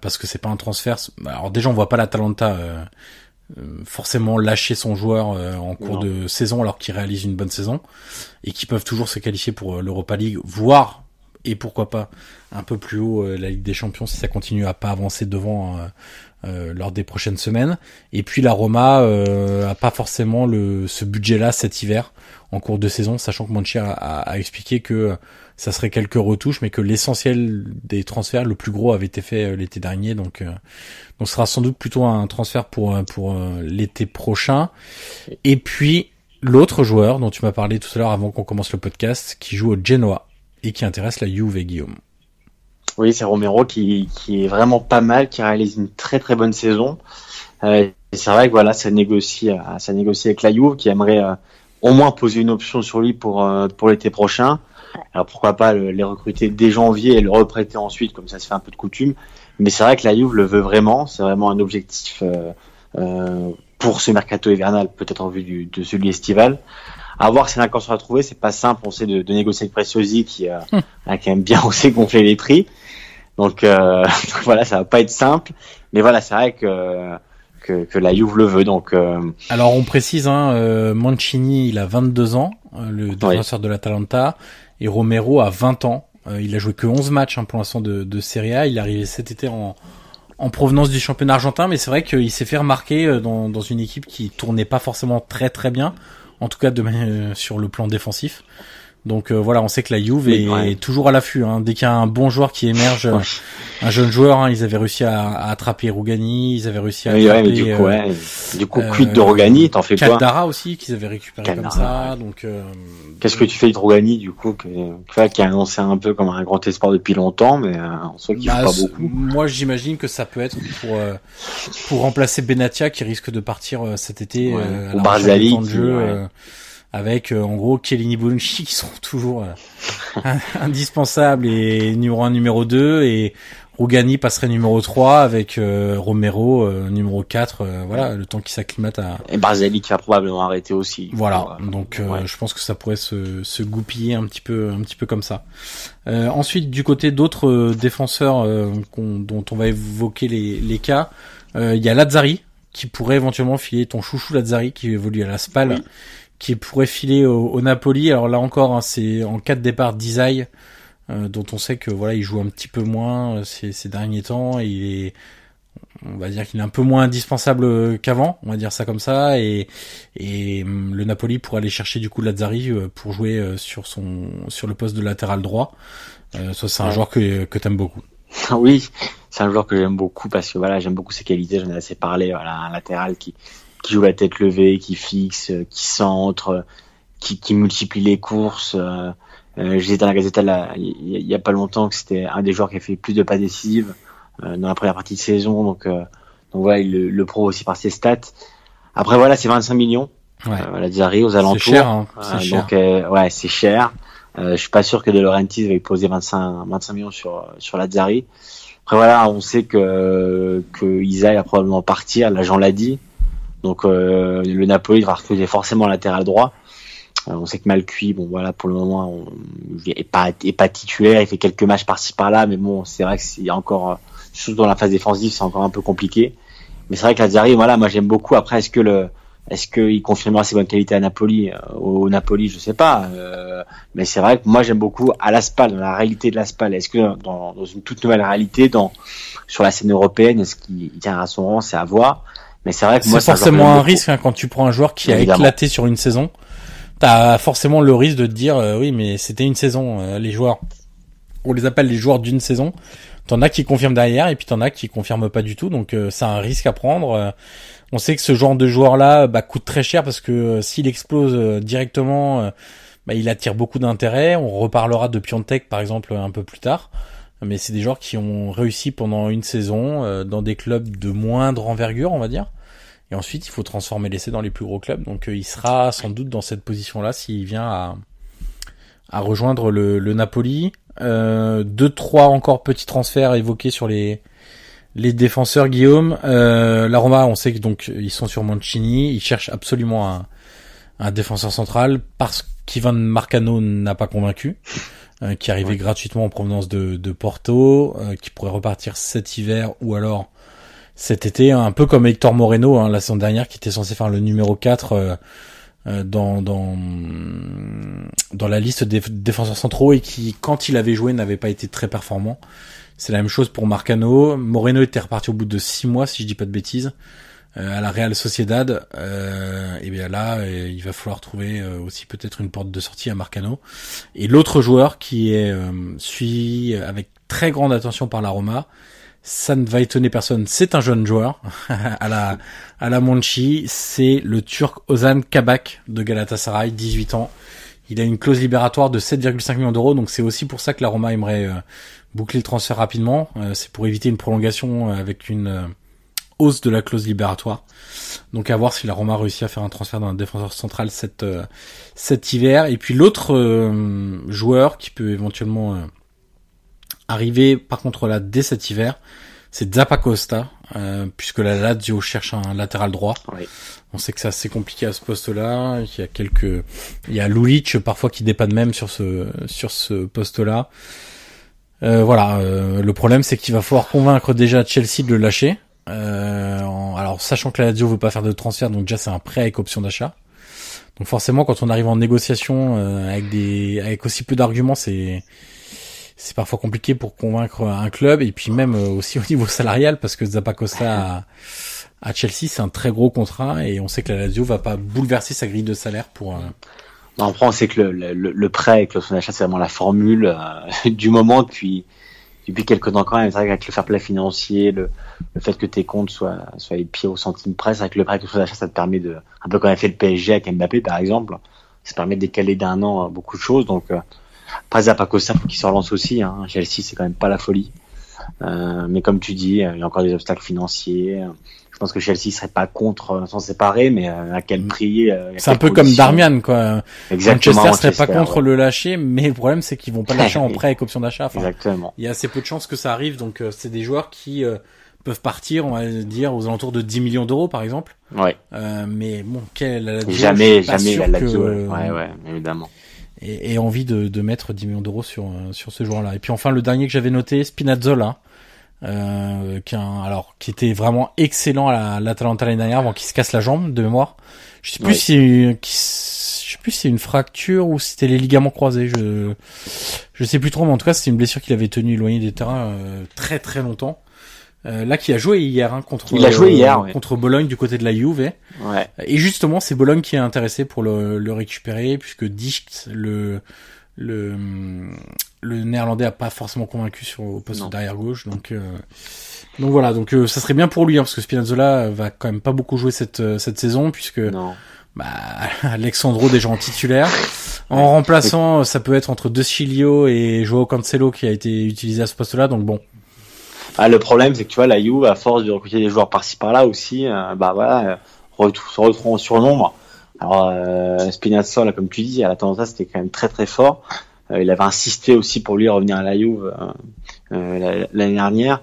parce que c'est pas un transfert. Alors déjà, on voit pas la Talenta forcément lâcher son joueur en cours de saison alors qu'il réalise une bonne saison et qui peuvent toujours se qualifier pour l'Europa League, voire et pourquoi pas un peu plus haut euh, la Ligue des Champions si ça continue à pas avancer devant euh, euh, lors des prochaines semaines. Et puis la Roma a pas forcément le ce budget-là cet hiver en cours de saison, sachant que Monchi a, a, expliqué que ça serait quelques retouches, mais que l'essentiel des transferts, le plus gros, avait été fait l'été dernier. Donc, donc ce sera sans doute plutôt un transfert pour pour l'été prochain. Et puis l'autre joueur dont tu m'as parlé tout à l'heure avant qu'on commence le podcast, qui joue au Genoa et qui intéresse la Juve, Guillaume. Oui, c'est Romero qui, est vraiment pas mal, qui réalise une très très bonne saison. Euh, c'est vrai que voilà, ça négocie, euh, ça négocie avec la Juve qui aimerait euh, au moins poser une option sur lui pour pour l'été prochain. Alors pourquoi pas le, les recruter dès janvier et le reprêter ensuite, comme ça se fait un peu de coutume. Mais c'est vrai que la Juve le veut vraiment. C'est vraiment un objectif pour ce mercato hivernal, peut-être en vue de celui estival à voir si l'accord sera trouvé. C'est pas simple, on sait, de, de négocier avec Preciosi qui euh, hum. a quand même bien osé gonfler les prix. Donc euh, voilà, ça va pas être simple. Mais voilà, c'est vrai que, que, que la Juve le veut. Donc euh... alors on précise, hein, euh, Mancini, il a 22 ans, euh, le défenseur de l'Atalanta, et Romero a 20 ans. il a joué que 11 matchs hein, pour l'instant de, de Serie A. Il est arrivé cet été en en provenance du championnat argentin, mais c'est vrai qu'il s'est fait remarquer dans, dans une équipe qui tournait pas forcément très très bien en tout cas euh, sur le plan défensif. Donc euh, voilà, on sait que la Juve est, toujours à l'affût. Hein. Dès qu'il y a un bon joueur qui émerge, un jeune joueur, hein, ils avaient réussi à, à, attraper Rougani, ils avaient réussi à oui, attraper. du coup, euh, du coup, quid de Rougani, t'en fais quoi Caldara aussi qu'ils avaient récupéré comme ça. Donc euh, qu'est-ce que tu fais de Rougani du coup, qui, qui a annoncé un peu comme un grand espoir depuis longtemps, mais en soi qui bah, pas beaucoup. Moi, j'imagine que ça peut être pour pour remplacer Benatia qui risque de partir cet été ouais. ou Barzali, de jeu avec euh, en gros Kelly Bonucci qui sont toujours euh, indispensables et numéro 1, numéro 2 et Rougani passerait numéro 3 avec euh, Romero numéro 4 voilà le temps qui s'acclimate à et Barzali qui va probablement arrêter aussi. Voilà donc je pense que ça pourrait se, se goupiller un petit peu un petit peu comme ça. Ensuite du côté d'autres défenseurs dont on va évoquer les, les cas il y a Lazzari qui pourrait éventuellement filer ton chouchou Lazzari qui évolue à la Spal qui pourrait filer au, Napoli. Alors là encore, hein, c'est en cas de départ d'Isaï. dont on sait que voilà, il joue un petit peu moins ces, ces derniers temps et il est on va dire qu'il est un peu moins indispensable qu'avant, on va dire ça comme ça, et, et hum, le Napoli pourrait aller chercher du coup Lazzari euh, pour jouer euh, sur son sur le poste de latéral droit. Euh, ça c'est un joueur que que t'aimes beaucoup. Oui, c'est un joueur que j'aime beaucoup parce que voilà j'aime beaucoup ses qualités, j'en ai assez parlé. Voilà un latéral qui qui joue la tête levée, qui fixe, qui centre, qui, qui multiplie les courses. Euh, J'ai dans la Gazette il y, a pas longtemps que c'était un des joueurs qui a fait plus de pas décisives. Euh, dans la première partie de saison. Donc, euh, donc voilà, il le, le pro aussi par ses stats. Après voilà, c'est 25 millions. Ouais. Euh, la aux alentours. C'est cher. Hein. donc ouais, c'est cher. Euh, je suis pas sûr que De Laurentiis va poser 25, 25 millions sur sur Lazzari. Après voilà, on sait que que Isa va probablement partir. L'agent l'a dit. Donc euh, le Napoli va refuser forcément latéral droit. on sait que Malcuit, bon voilà, pour le moment, on, il est pas est pas titulaire. Il fait quelques matchs par-ci par-là, mais bon, c'est vrai y a encore surtout dans la phase défensive, c'est encore un peu compliqué. Mais c'est vrai que Lazzari, voilà, moi j'aime beaucoup. Après, est-ce que le, est-ce qu'il confirmera ses bonnes qualités à Napoli, euh, au Napoli, je sais pas. Euh, mais c'est vrai que moi j'aime beaucoup à l'Aspal, dans la réalité de l'Aspal. Est-ce que dans, dans, une toute nouvelle réalité, dans sur la scène européenne, est-ce qu'il tient à son rang, c'est à voir. Mais c'est vrai que moi c'est forcément un risque hein, quand tu prends un joueur qui a éclaté sur une saison. T'as forcément le risque de te dire euh, oui, mais c'était une saison. les joueurs, on les appelle les joueurs d'une saison. T'en as qui confirment derrière et puis t'en as qui confirment pas du tout. Donc euh, c'est un risque à prendre. Euh, on sait que ce genre de joueur-là bah, coûte très cher parce que euh, s'il explose directement, bah, il attire beaucoup d'intérêt. On reparlera de Piontek par exemple un peu plus tard. Mais c'est des joueurs qui ont réussi pendant une saison dans des clubs de moindre envergure, on va dire. Et ensuite, il faut transformer l'essai dans les plus gros clubs. Donc il sera sans doute dans cette position-là s'il vient à, à rejoindre le, le Napoli. Euh, deux, trois encore petits transferts évoqués sur les les défenseurs. Guillaume, euh, la Roma, on sait que donc ils sont sur Mancini. Ils cherchent absolument un, un défenseur central parce qu'Ivan Marcano n'a pas convaincu. Euh, qui arrivait gratuitement en provenance de, de Porto, euh, qui pourrait repartir cet hiver ou alors cet été, un peu comme Hector Moreno hein, la saison dernière, qui était censé faire le numéro 4 euh, dans, dans, dans la liste des défenseurs centraux et qui, quand il avait joué, n'avait pas été très performant. C'est la même chose pour Marcano. Moreno était reparti au bout de six mois, si je dis pas de bêtises, à la Real Sociedad. Euh, et bien là, euh, il va falloir trouver aussi peut-être une porte de sortie à Marcano. Et l'autre joueur qui est suivi avec très grande attention par la Roma, ça ne va étonner personne. C'est un jeune joueur à la à la Monchi. C'est le Turc Ozan Kabak de Galatasaray, 18 ans. Il a une clause libératoire de 7,5 millions d'euros, donc c'est aussi pour ça que la Roma aimerait euh, boucler le transfert rapidement. Euh, c'est pour éviter une prolongation euh, avec une hausse de la clause libératoire. Donc à voir si la Roma réussit à faire un transfert d'un défenseur central cet, cet hiver. Et puis l'autre joueur qui peut éventuellement Arrivé par contre là dès cet hiver, c'est Zappacosta, euh, puisque la Lazio cherche un latéral droit. On sait que c'est assez compliqué à ce poste-là. Il y a quelques, il y a Lulic parfois qui dépanne même sur ce sur ce poste-là. Euh, voilà. Euh, le problème c'est qu'il va falloir convaincre déjà Chelsea de le lâcher. Euh, alors sachant que la Lazio veut pas faire de transfert, donc déjà c'est un prêt avec option d'achat. Donc forcément quand on arrive en négociation euh, avec des avec aussi peu d'arguments, c'est c'est parfois compliqué pour convaincre un club et puis même euh, aussi au niveau salarial parce que Zappacosta à, à Chelsea c'est un très gros contrat et on sait que la Lazio va pas bouleverser sa grille de salaire pour. Euh... on prend, on sait que le, le, le prêt avec l'option d'achat c'est vraiment la formule euh, du moment depuis depuis quelques temps quand même. C'est vrai qu'avec le fair play financier, le, le fait que tes comptes soient soient pieds au centime vrai que le prêt avec l'option d'achat ça te permet de un peu comme a fait le PSG avec Mbappé par exemple, ça permet de décaler d'un an beaucoup de choses donc. Euh, pas Zapacosta qui se relance aussi. Hein. Chelsea, c'est quand même pas la folie. Euh, mais comme tu dis, il y a encore des obstacles financiers. Je pense que Chelsea serait pas contre euh, s'en séparer, mais euh, à quel prix euh, C'est un peu comme Darmian, quoi. Exactement. Manchester serait pas contre le lâcher, mais le problème c'est qu'ils vont pas lâcher en prêt avec option d'achat. Exactement. Il y a assez peu de chances que ça arrive, donc c'est des joueurs qui peuvent partir, on va dire, aux alentours de 10 millions d'euros, par exemple. Ouais. mais bon, quelle la Jamais, jamais la Lazio. Ouais, ouais, évidemment et, et envie de, de, mettre 10 millions d'euros sur, euh, sur ce joueur-là. Et puis enfin, le dernier que j'avais noté, Spinazzola, euh, qui, un, alors, qui était vraiment excellent à l'Atalanta l'année dernière avant qu'il se casse la jambe de mémoire. Je sais plus si, je sais plus si c'est une fracture ou si c'était les ligaments croisés. Je je sais plus trop, mais en tout cas c'était une blessure qu'il avait tenu éloigné des terrains euh, très très longtemps. Euh, là qui a joué hier hein, contre Il a joué hier, ouais. contre Bologne du côté de la Juve. Ouais. Et justement c'est Bologne qui est intéressé pour le, le récupérer puisque Dicht le le le néerlandais a pas forcément convaincu sur au poste Non. d'arrière gauche donc euh, donc voilà donc euh, ça serait bien pour lui hein, parce que Spinazzola va quand même pas beaucoup jouer cette euh, cette saison puisque Non. bah, Alexandro déjà en titulaire. En remplaçant, ça peut être entre De Chilio et Joao Cancelo qui a été utilisé à ce poste-là. Donc bon, Ah, le problème, c'est que tu vois, la Juve, à force de recruter des joueurs par-ci par-là aussi, euh, bah voilà, euh, se retrouvent en surnombre. Alors, euh, Spinazzola, comme tu dis, à la tendance, c'était quand même très très fort. Euh, il avait insisté aussi pour lui revenir à la Juve euh, euh, la- l'année dernière.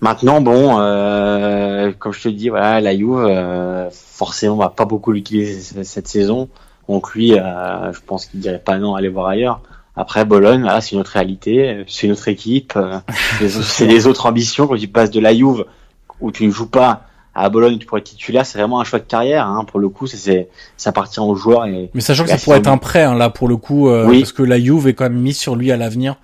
Maintenant, bon, euh, comme je te dis, voilà, la Juve, euh, forcément, on va pas beaucoup l'utiliser cette saison. Donc lui, euh, je pense qu'il dirait pas non, aller voir ailleurs. Après Bologne, voilà, c'est une autre réalité, c'est une autre équipe, euh, c'est des autres ambitions. Quand tu passes de la Juve où tu ne joues pas à Bologne, pourrais être titulaire, c'est vraiment un choix de carrière. Hein, pour le coup, ça, c'est ça appartient aux joueurs et mais sachant que ça pourrait être un prêt hein, là pour le coup, euh, Oui. parce que la Juve est quand même mise sur lui à l'avenir.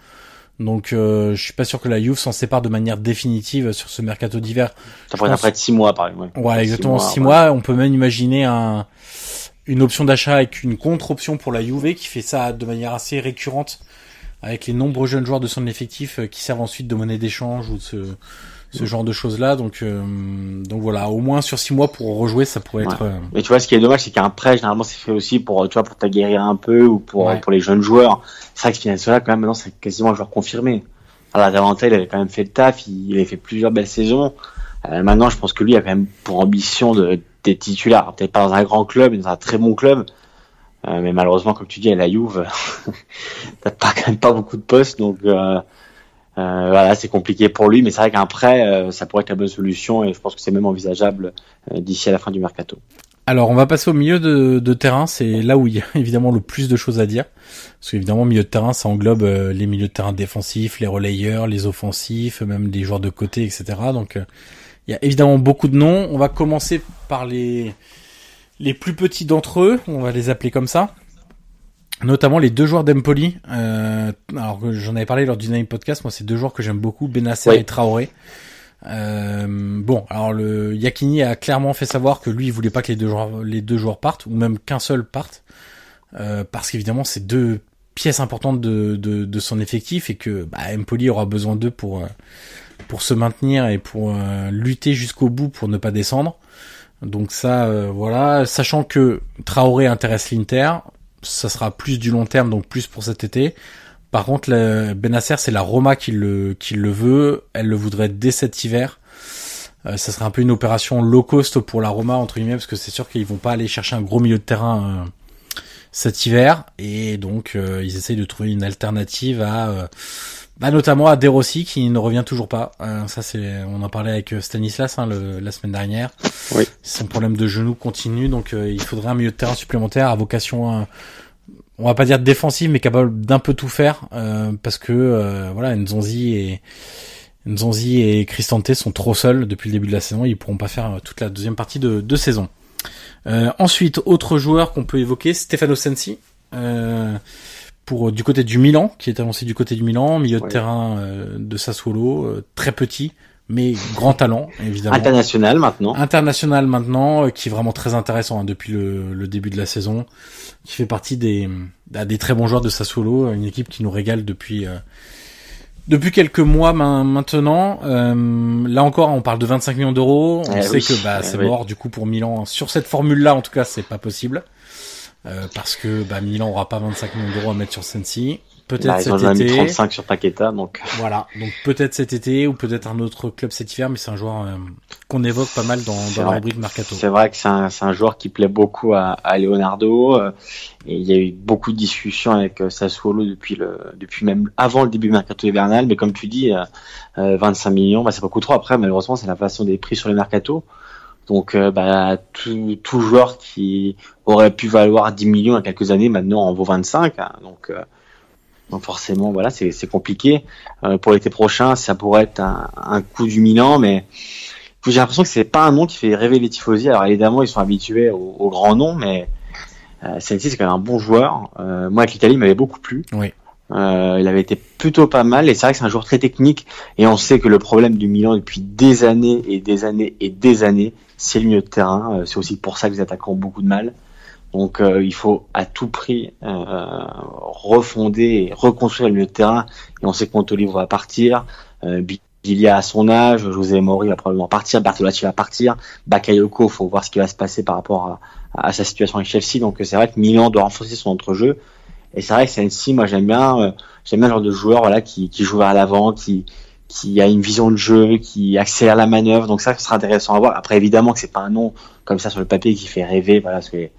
Donc euh, je suis pas sûr que la Juve s'en sépare de manière définitive sur ce mercato d'hiver. ça pourrait être un prêt de six mois, par exemple. Ouais, exactement. Six ouais. mois, on peut même imaginer un, une option d'achat avec une contre-option pour la Juve qui fait ça de manière assez récurrente avec les nombreux jeunes joueurs de son effectif euh, qui servent ensuite de monnaie d'échange ou de ce, ce genre de choses-là. Donc, euh, donc voilà, au moins sur six mois pour rejouer, ça pourrait être. euh, Mais tu vois, ce qui est dommage, c'est qu'un prêt, généralement, c'est fait aussi pour, tu vois, pour t'aguerrir un peu ou pour, Ouais. pour les jeunes joueurs. C'est vrai que Spinazzola, quand même, maintenant, c'est quasiment un joueur confirmé. Alors, Atalanta, il avait quand même fait le taf, il, il avait fait plusieurs belles saisons. Euh, maintenant, je pense que lui a quand même pour ambition de, d'être titulaire. Alors, Peut-être pas dans un grand club, mais dans un très bon club. Euh, mais malheureusement, comme tu dis, à la Juve, t'as pas quand même pas beaucoup de postes, donc euh, euh, voilà, c'est compliqué pour lui. Mais c'est vrai qu'un prêt, euh, ça pourrait être la bonne solution, et je pense que c'est même envisageable euh, d'ici à la fin du mercato. Alors, on va passer au milieu de, de terrain. C'est là où il y a évidemment le plus de choses à dire. Parce qu'évidemment, milieu de terrain, ça englobe euh, les milieux de terrain défensifs, les relayeurs, les offensifs, même des joueurs de côté, etc. Donc, euh, il y a évidemment beaucoup de noms. On va commencer par les, les plus petits d'entre eux. On va les appeler comme ça. Notamment les deux joueurs d'Empoli. Euh, alors que j'en avais parlé lors du Nine Podcast. Moi, c'est deux joueurs que j'aime beaucoup, Benasser Oui. et Traoré. Euh, bon, alors le Yakini a clairement fait savoir que lui, il voulait pas que les deux joueurs, les deux joueurs partent, ou même qu'un seul parte, euh, parce qu'évidemment, c'est deux pièces importantes de, de, de son effectif et que bah, Empoli aura besoin d'eux pour euh, pour se maintenir et pour lutter jusqu'au bout pour ne pas descendre. Donc ça, euh, voilà, sachant que Traoré intéresse l'Inter, ça sera plus du long terme, donc plus pour cet été. Par contre, le Benasser, c'est la Roma qui le, qui le veut. Elle le voudrait dès cet hiver. Euh, ça serait un peu une opération low cost pour la Roma, entre guillemets, parce que c'est sûr qu'ils vont pas aller chercher un gros milieu de terrain euh, cet hiver. Et donc, euh, ils essayent de trouver une alternative à... euh, bah, notamment à De Rossi, qui ne revient toujours pas. Euh, ça, c'est, on en parlait avec Stanislas hein, le- la semaine dernière. Oui. Son problème de genou continue, donc euh, il faudrait un milieu de terrain supplémentaire à vocation, euh, on va pas dire défensive, mais capable d'un peu tout faire, euh, parce que euh, voilà, Nzonzi et Nzonzi et Cristante sont trop seuls depuis le début de la saison, ils pourront pas faire euh, toute la deuxième partie de, de saison. Euh, ensuite, autre joueur qu'on peut évoquer, Stefano Sensi. Euh, pour euh, du côté du Milan, qui est annoncé du côté du Milan, milieu de terrain euh, de Sassuolo, euh, très petit, mais grand talent, évidemment. International maintenant. International maintenant, euh, qui est vraiment très intéressant hein, depuis le, le début de la saison, qui fait partie des, bah, des très bons joueurs de Sassuolo, euh, une équipe qui nous régale depuis euh, depuis quelques mois main- maintenant. Euh, là encore, on parle de 25 millions d'euros. On Eh sait oui, que bah, eh c'est oui. mort du coup pour Milan. Sur cette formule-là, en tout cas, c'est pas possible. Euh, parce que bah, Milan aura pas 25 millions d'euros à mettre sur Sensi. Peut-être Bah, cet déjà mis été. 35 sur Paqueta, donc Voilà, donc peut-être cet été ou peut-être un autre club cet hiver, mais c'est un joueur euh, qu'on évoque pas mal dans, dans la rubrique Mercato. c'est vrai que c'est un, joueur qui plaît beaucoup à, à Leonardo. euh, et il y a eu beaucoup de discussions avec Sassuolo depuis le, depuis même avant le début du mercato hivernal. Mais comme tu dis, euh, euh, 25 millions, bah, c'est beaucoup trop. Après, malheureusement, c'est l'inflation des prix sur les mercato. Donc, euh, bah, tout, tout joueur qui aurait pu valoir 10 millions il y a quelques années, maintenant en vaut 25. hein. donc, euh, donc forcément, voilà, c'est compliqué. Euh, pour l'été prochain, ça pourrait être un, un coup du Milan, mais j'ai l'impression que c'est pas un nom qui fait rêver les tifosi. Alors évidemment, ils sont habitués aux, aux grands noms, mais Euh, Sensi c'est quand même un bon joueur. Euh, moi avec l'Italie il m'avait beaucoup plu. Oui. Euh, il avait été plutôt pas mal et c'est vrai que c'est un joueur très technique et on sait que le problème du Milan depuis des années et des années et des années c'est le milieu de terrain. Euh, c'est aussi pour ça que les attaquants ont beaucoup de mal. Donc euh, il faut à tout prix euh, refonder et reconstruire le milieu de terrain. Et on sait que Montolivo va partir. Euh, Bilia à son âge, José Mori va probablement partir, Bertolacci va partir, Bakayoko, faut voir ce qui va se passer par rapport à, à sa situation avec Chelsea. Donc c'est vrai que Milan doit renforcer son entrejeu. Et c'est vrai que Sensi, moi j'aime bien, euh, j'aime bien le genre de joueur voilà qui, qui joue vers l'avant, qui qui a une vision de jeu, qui accélère la manœuvre. Donc ça, ce sera intéressant à voir. Après évidemment que c'est pas un nom comme ça sur le papier qui fait rêver, voilà, parce les,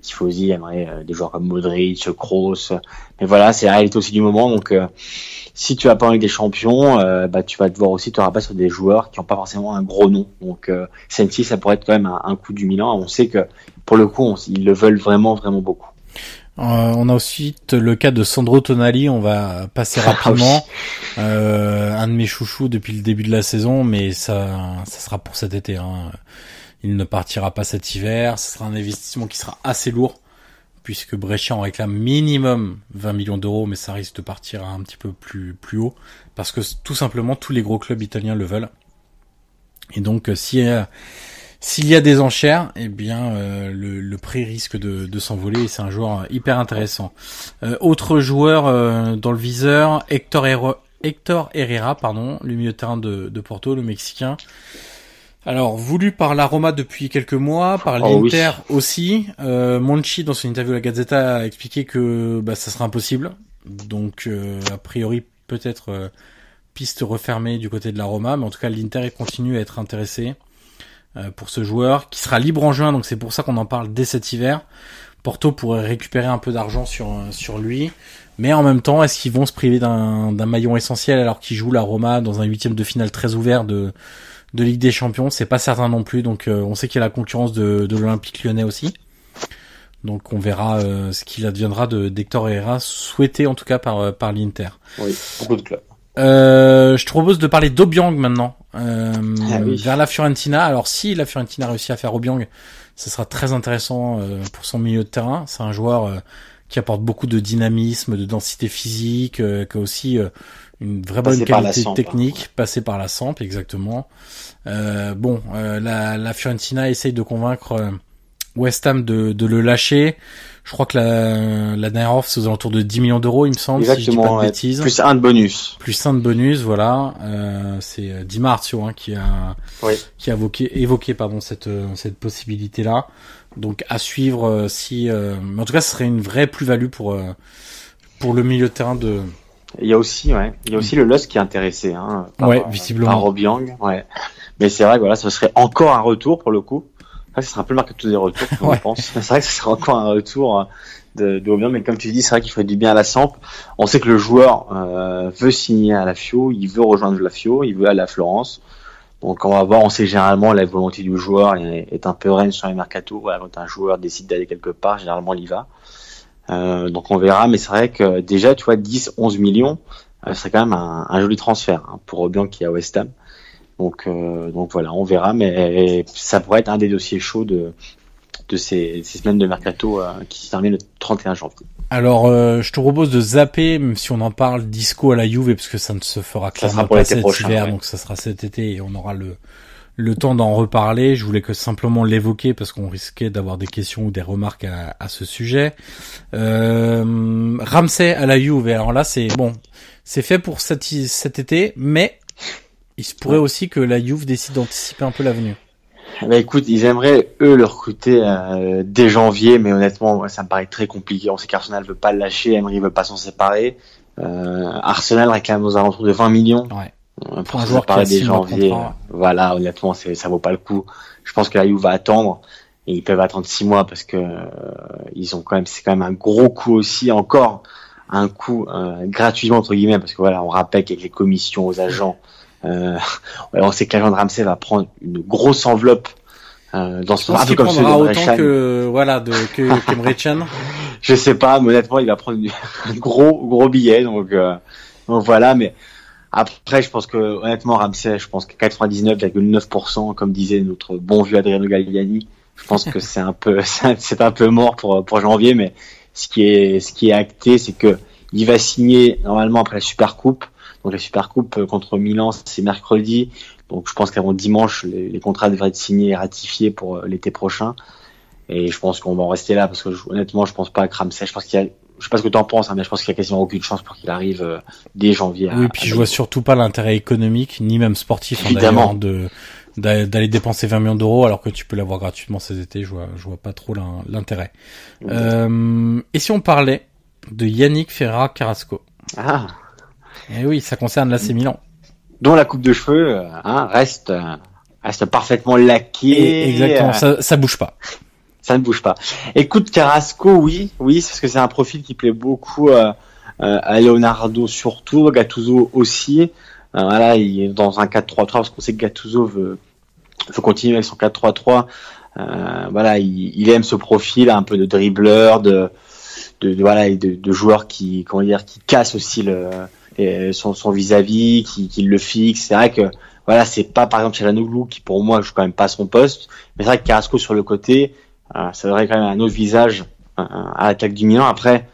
tifosi aimeraient euh, des joueurs comme Modric, Kroos. Mais voilà, c'est la réalité aussi du moment. Donc euh, si tu vas pas avec des champions, euh, bah tu vas devoir aussi te rabattre sur des joueurs qui ont pas forcément un gros nom. Donc euh, Sensi, ça pourrait être quand même un, coup du Milan. On sait que pour le coup, ils le veulent vraiment, vraiment beaucoup. Euh, on a ensuite le cas de Sandro Tonali, on va passer Ah rapidement. Euh, un de mes chouchous depuis le début de la saison, mais ça, ça sera pour cet été. Hein. Il ne partira pas cet hiver. Ce sera un investissement qui sera assez lourd, puisque Brescia en réclame minimum 20 millions d'euros, mais ça risque de partir un petit peu plus plus haut, parce que tout simplement tous les gros clubs italiens le veulent. Et donc, si euh, s'il y a des enchères, eh bien euh, le, le prix risque de, de s'envoler et c'est un joueur hyper intéressant. Euh, autre joueur euh, dans le viseur, Hector, Herrera, Hector Herrera, pardon, le milieu de terrain de, de Porto, le Mexicain. Alors voulu par la Roma depuis quelques mois, par Oh oui. l'Inter aussi. Euh, Monchi dans son interview à la Gazzetta a expliqué que bah, ça sera impossible. Donc euh, a priori peut-être euh, piste refermée du côté de la Roma, mais en tout cas l'Inter continue à être intéressé pour ce joueur qui sera libre en juin, donc c'est pour ça qu'on en parle dès cet hiver. Porto pourrait récupérer un peu d'argent sur euh, sur lui, mais en même temps, est-ce qu'ils vont se priver d'un d'un maillon essentiel alors qu'ils jouent la Roma dans un huitième de finale très ouvert de de Ligue des Champions? C'est pas certain non plus. Donc euh, on sait qu'il y a la concurrence de de l'Olympique Lyonnais aussi. Donc on verra euh, ce qu'il adviendra de d'Hector Herrera, souhaité en tout cas par euh, par l'Inter. Oui, beaucoup de clubs. Euh, je te propose de parler d'Obiang maintenant, euh, Ah oui. vers la Fiorentina. Alors si la Fiorentina réussit à faire Obiang, ce sera très intéressant euh, pour son milieu de terrain. C'est un joueur euh, qui apporte beaucoup de dynamisme, de densité physique, euh, qui a aussi euh, une vraie bonne qualité Samp, technique, passé par la Samp exactement. Euh, bon, euh, la, la Fiorentina essaye de convaincre West Ham de, de le lâcher. Je crois que la, la dernière offre c'est aux alentours de 10 millions d'euros, il me semble, si je dis pas Exactement. de ouais. bêtises Plus un de bonus. plus un de bonus, voilà. Euh, c'est euh, Di Marzio hein, qui a Oui. qui a évoqué, évoqué pardon cette euh, cette possibilité là. Donc à suivre euh, si, euh, mais en tout cas, ce serait une vraie plus-value pour euh, pour le milieu de terrain de. Il y a aussi, ouais, il y a aussi le Lusk qui est intéressé, hein, par, Ouais, visiblement. par Obiang, ouais. Mais c'est vrai que voilà, ce serait encore un retour pour le coup. Ça, ce serait un peu le marketing des retours, je pense. C'est vrai que ce serait encore un retour euh, de, de mais comme tu dis, c'est vrai qu'il ferait du bien à la Samp. On sait que le joueur euh, veut signer à la Fio, il veut rejoindre la Fio, il veut aller à Florence. Donc on va voir, on sait généralement la volonté du joueur est, est un peu reine sur les mercato. Voilà, quand un joueur décide d'aller quelque part, généralement il y va. Euh, donc on verra, mais c'est vrai que déjà, tu vois, 10, 11 millions, euh, ce serait quand même un, un joli transfert hein, pour Obiang qui est à West Ham. Donc, euh, donc voilà, on verra, mais ça pourrait être un des dossiers chauds de, de ces, ces semaines de mercato euh, qui se terminent le 31 janvier. Alors, euh, je te propose de zapper, même si on en parle, disco à la Juve, parce que ça ne se fera clairement pas cet prochain, hiver, ouais. donc ça sera cet été et on aura le le temps d'en reparler. Je voulais que simplement l'évoquer parce qu'on risquait d'avoir des questions ou des remarques à, à ce sujet. Euh, Ramsey à la Juve. Alors là, c'est bon, c'est fait pour cet, cet été, mais il se pourrait aussi que la Juve décide d'anticiper un peu l'avenue. Bah écoute, ils aimeraient eux le recruter euh, dès janvier, mais honnêtement, ça me paraît très compliqué. On sait qu'Arsenal veut pas le lâcher, Emery veut pas s'en séparer. Euh, Arsenal réclame aux alentours de 20 millions. Ouais. Euh, Pour un joueur dès janvier. Voilà, honnêtement, ça vaut pas le coup. Je pense que la Juve va attendre et ils peuvent attendre six mois parce que ils ont quand même, c'est quand même un gros coup aussi encore, un coup gratuitement entre guillemets parce que voilà, on rappelle qu'avec les commissions aux agents, euh, on sait de Ramsey va prendre une grosse enveloppe euh, dans son un peu comme celui prendra autant Brescian. que voilà de que qu'Emre Can. Je sais pas, mais honnêtement, il va prendre un gros gros billet, donc, euh, donc voilà. Mais après, je pense que honnêtement, Ramsey, je pense que 99,9%, comme disait notre bon vieux Adriano Galliani, Je pense que c'est un peu, c'est un peu mort pour pour janvier, mais ce qui est ce qui est acté, c'est que il va signer normalement après la Super Coupe. Donc la Super Coupe euh, contre Milan, c'est mercredi. Donc je pense qu'avant dimanche, les, contrats devraient être signés et ratifiés pour euh, l'été prochain. Et je pense qu'on va en rester là parce que honnêtement, je pense pas à Ramsey. Je pense qu'il y a, je sais pas ce que tu en penses, hein, mais je pense qu'il y a quasiment aucune chance pour qu'il arrive euh, dès janvier. oui, puis je vois surtout pas l'intérêt économique ni même sportif hein, de d'aller dépenser 20 millions d'euros alors que tu peux l'avoir gratuitement cet été. Je vois, je vois pas trop l'intérêt. Euh, et si on parlait de Yannick Ferrara Carrasco Ah. Eh oui, ça concerne l'AC Milan. Dont la coupe de cheveux euh, hein, reste reste parfaitement laquée. exactement, ça, ça bouge pas ça ne bouge pas. Écoute, Carrasco, oui, oui, parce que c'est un profil qui plaît beaucoup euh, euh, à Leonardo surtout, Gattuso aussi. Euh, voilà, il est dans un 4-3-3 parce qu'on sait que Gattuso veut, veut continuer avec son 4-3-3. Euh, voilà, il, il, aime ce profil un peu de dribbleur, de, de, de voilà, de, de joueur qui, comment dire, qui casse aussi le, son vis-à-vis, qui, qui le fixe. C'est vrai que voilà, c'est pas par exemple Chalanoglu qui pour moi joue quand même pas son poste, mais c'est vrai que Carrasco sur le côté, euh, ça donnerait quand même un autre visage euh, à l'attaque du Milan. Après,